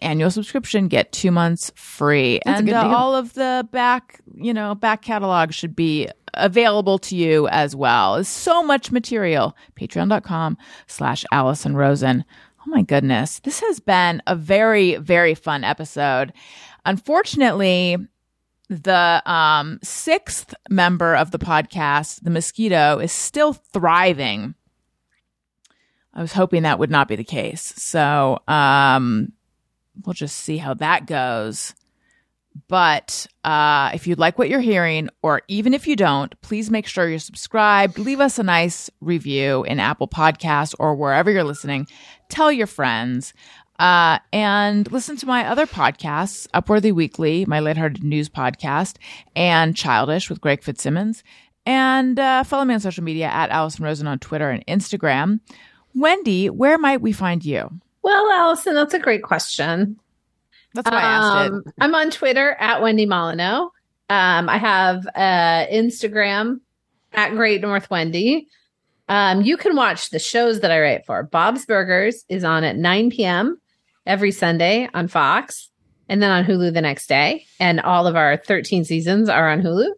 annual subscription, get two months free, That's and uh, all of the back, you know, back catalog should be available to you as well. There's so much material. Patreon.com slash Allison Rosen. Oh my goodness. This has been a very, very fun episode. Unfortunately, the um, sixth member of the podcast, the mosquito, is still thriving. I was hoping that would not be the case. So um, we'll just see how that goes. But uh, if you like what you're hearing, or even if you don't, please make sure you're subscribed. Leave us a nice review in Apple Podcasts or wherever you're listening. Tell your friends. Uh, and listen to my other podcasts, Upworthy Weekly, my lighthearted news podcast, and Childish with Greg Fitzsimmons. And uh, follow me on social media at Allison Rosen on Twitter and Instagram. Wendy, where might we find you? Well, Allison, that's a great question. That's why I asked it. Um, I'm on Twitter at Wendy Molyneux. Um, I have uh, Instagram at Great North Wendy. Um, you can watch the shows that I write for. Bob's Burgers is on at 9 p.m. every Sunday on Fox, and then on Hulu the next day. And all of our 13 seasons are on Hulu.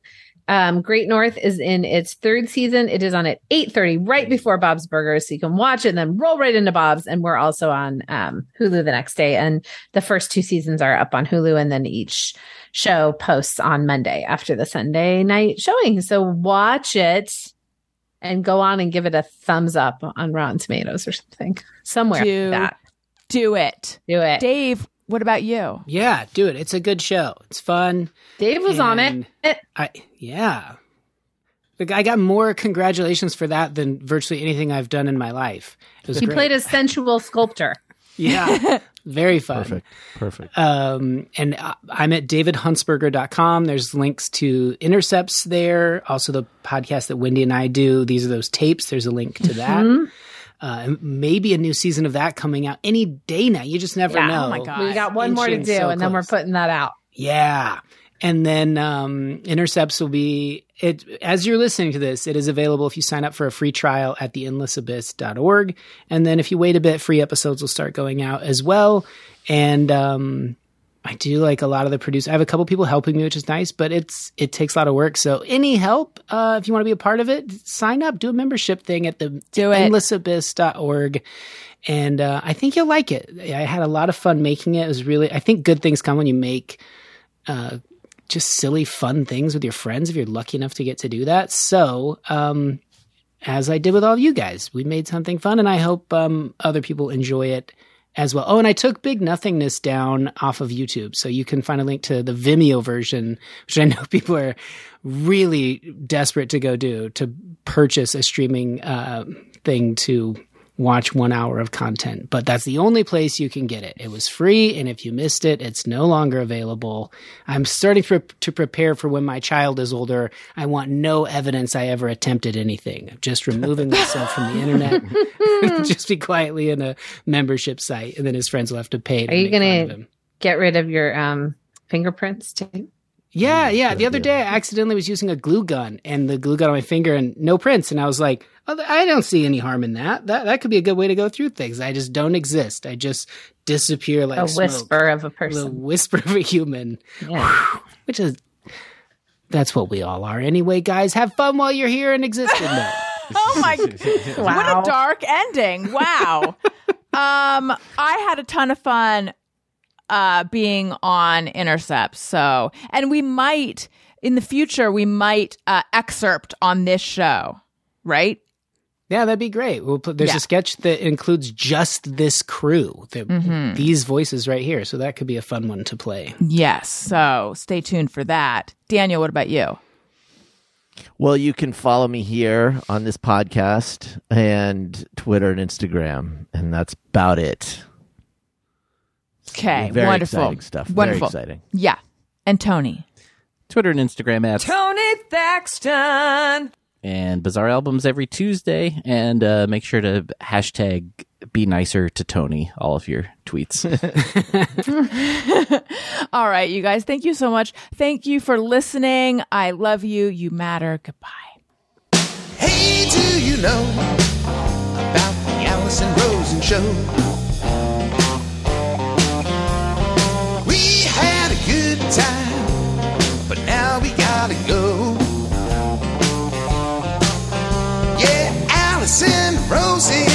Um, Great North is in its third season. It is on at 8:30, right before Bob's Burgers, so you can watch it and then roll right into Bob's. And we're also on um, Hulu the next day. And the first two seasons are up on Hulu, and then each show posts on Monday after the Sunday night showing. So watch it and go on and give it a thumbs up on Rotten Tomatoes or something somewhere. Do like that. Do it. Do it. Dave, what about you? Yeah, do it. It's a good show. It's fun. Dave was on it. I yeah. Like, I got more congratulations for that than virtually anything I've done in my life. It was He great. played a sensual sculptor. yeah, very fun. Perfect. Perfect. Um, and I- I'm at davidhuntsberger.com. There's links to Intercepts there. Also, the podcast that Wendy and I do. These are those tapes. There's a link to that. Mm-hmm. Uh, maybe a new season of that coming out any day now. You just never Yeah. know. Oh my God. We got one more to do, so and then we're putting that out. Yeah. And then um, Intercepts will be it as you're listening to this, it is available if you sign up for a free trial at theendlessabyss.org. And then if you wait a bit, free episodes will start going out as well. And um I do like a lot of the produce. I have a couple people helping me, which is nice, but it's it takes a lot of work. So any help, uh, if you want to be a part of it, sign up, do a membership thing at the Do endlessabyss.org. And uh, I think you'll like it. I had a lot of fun making it. It was really I think good things come when you make uh, just silly, fun things with your friends if you're lucky enough to get to do that. So, um, as I did with all of you guys, we made something fun, and I hope um, other people enjoy it as well. Oh, and I took Big Nothingness down off of YouTube, so you can find a link to the Vimeo version, which I know people are really desperate to go do to purchase a streaming uh, thing to watch one hour of content. But that's the only place you can get it. It was free, and if you missed it, it's no longer available. I'm starting to, to prepare for when my child is older. I want no evidence I ever attempted anything. I'm just removing myself from the internet. just be quietly in a membership site, and then his friends will have to pay. To Are you gonna- Get rid of your um, fingerprints too. Yeah, yeah. The other day, I accidentally was using a glue gun, and the glue got on my finger, and no prints. And I was like, oh, I don't see any harm in that. That that could be a good way to go through things. I just don't exist. I just disappear like A smoke. whisper of a person. a whisper of a human, Yeah. which is that's what we all are anyway. Guys, have fun while you're here and exist in that. Oh my! What a dark ending! Wow. um, I had a ton of fun uh, being on Intercept. So, and we might in the future we might uh, excerpt on this show, right? Yeah, that'd be great. We'll put, there's Yeah. a sketch that includes just this crew, the, these voices right here. So that could be a fun one to play. Yes. So stay tuned for that. Daniel, what about you? Well, you can follow me here on this podcast and Twitter and Instagram, and that's about it. Okay, Very wonderful exciting stuff. Very Wonderful. exciting. Yeah, and Tony. Twitter and Instagram at Tony Thaxton. and Bizarre Albums every Tuesday. And uh, make sure to hashtag be nicer to Tony, all of your tweets. All right, you guys. Thank you so much. Thank you for listening. I love you. You matter. Goodbye. Hey, do you know about the Allison Rosen show? time, but now we gotta go. Yeah, Allison, Rosie.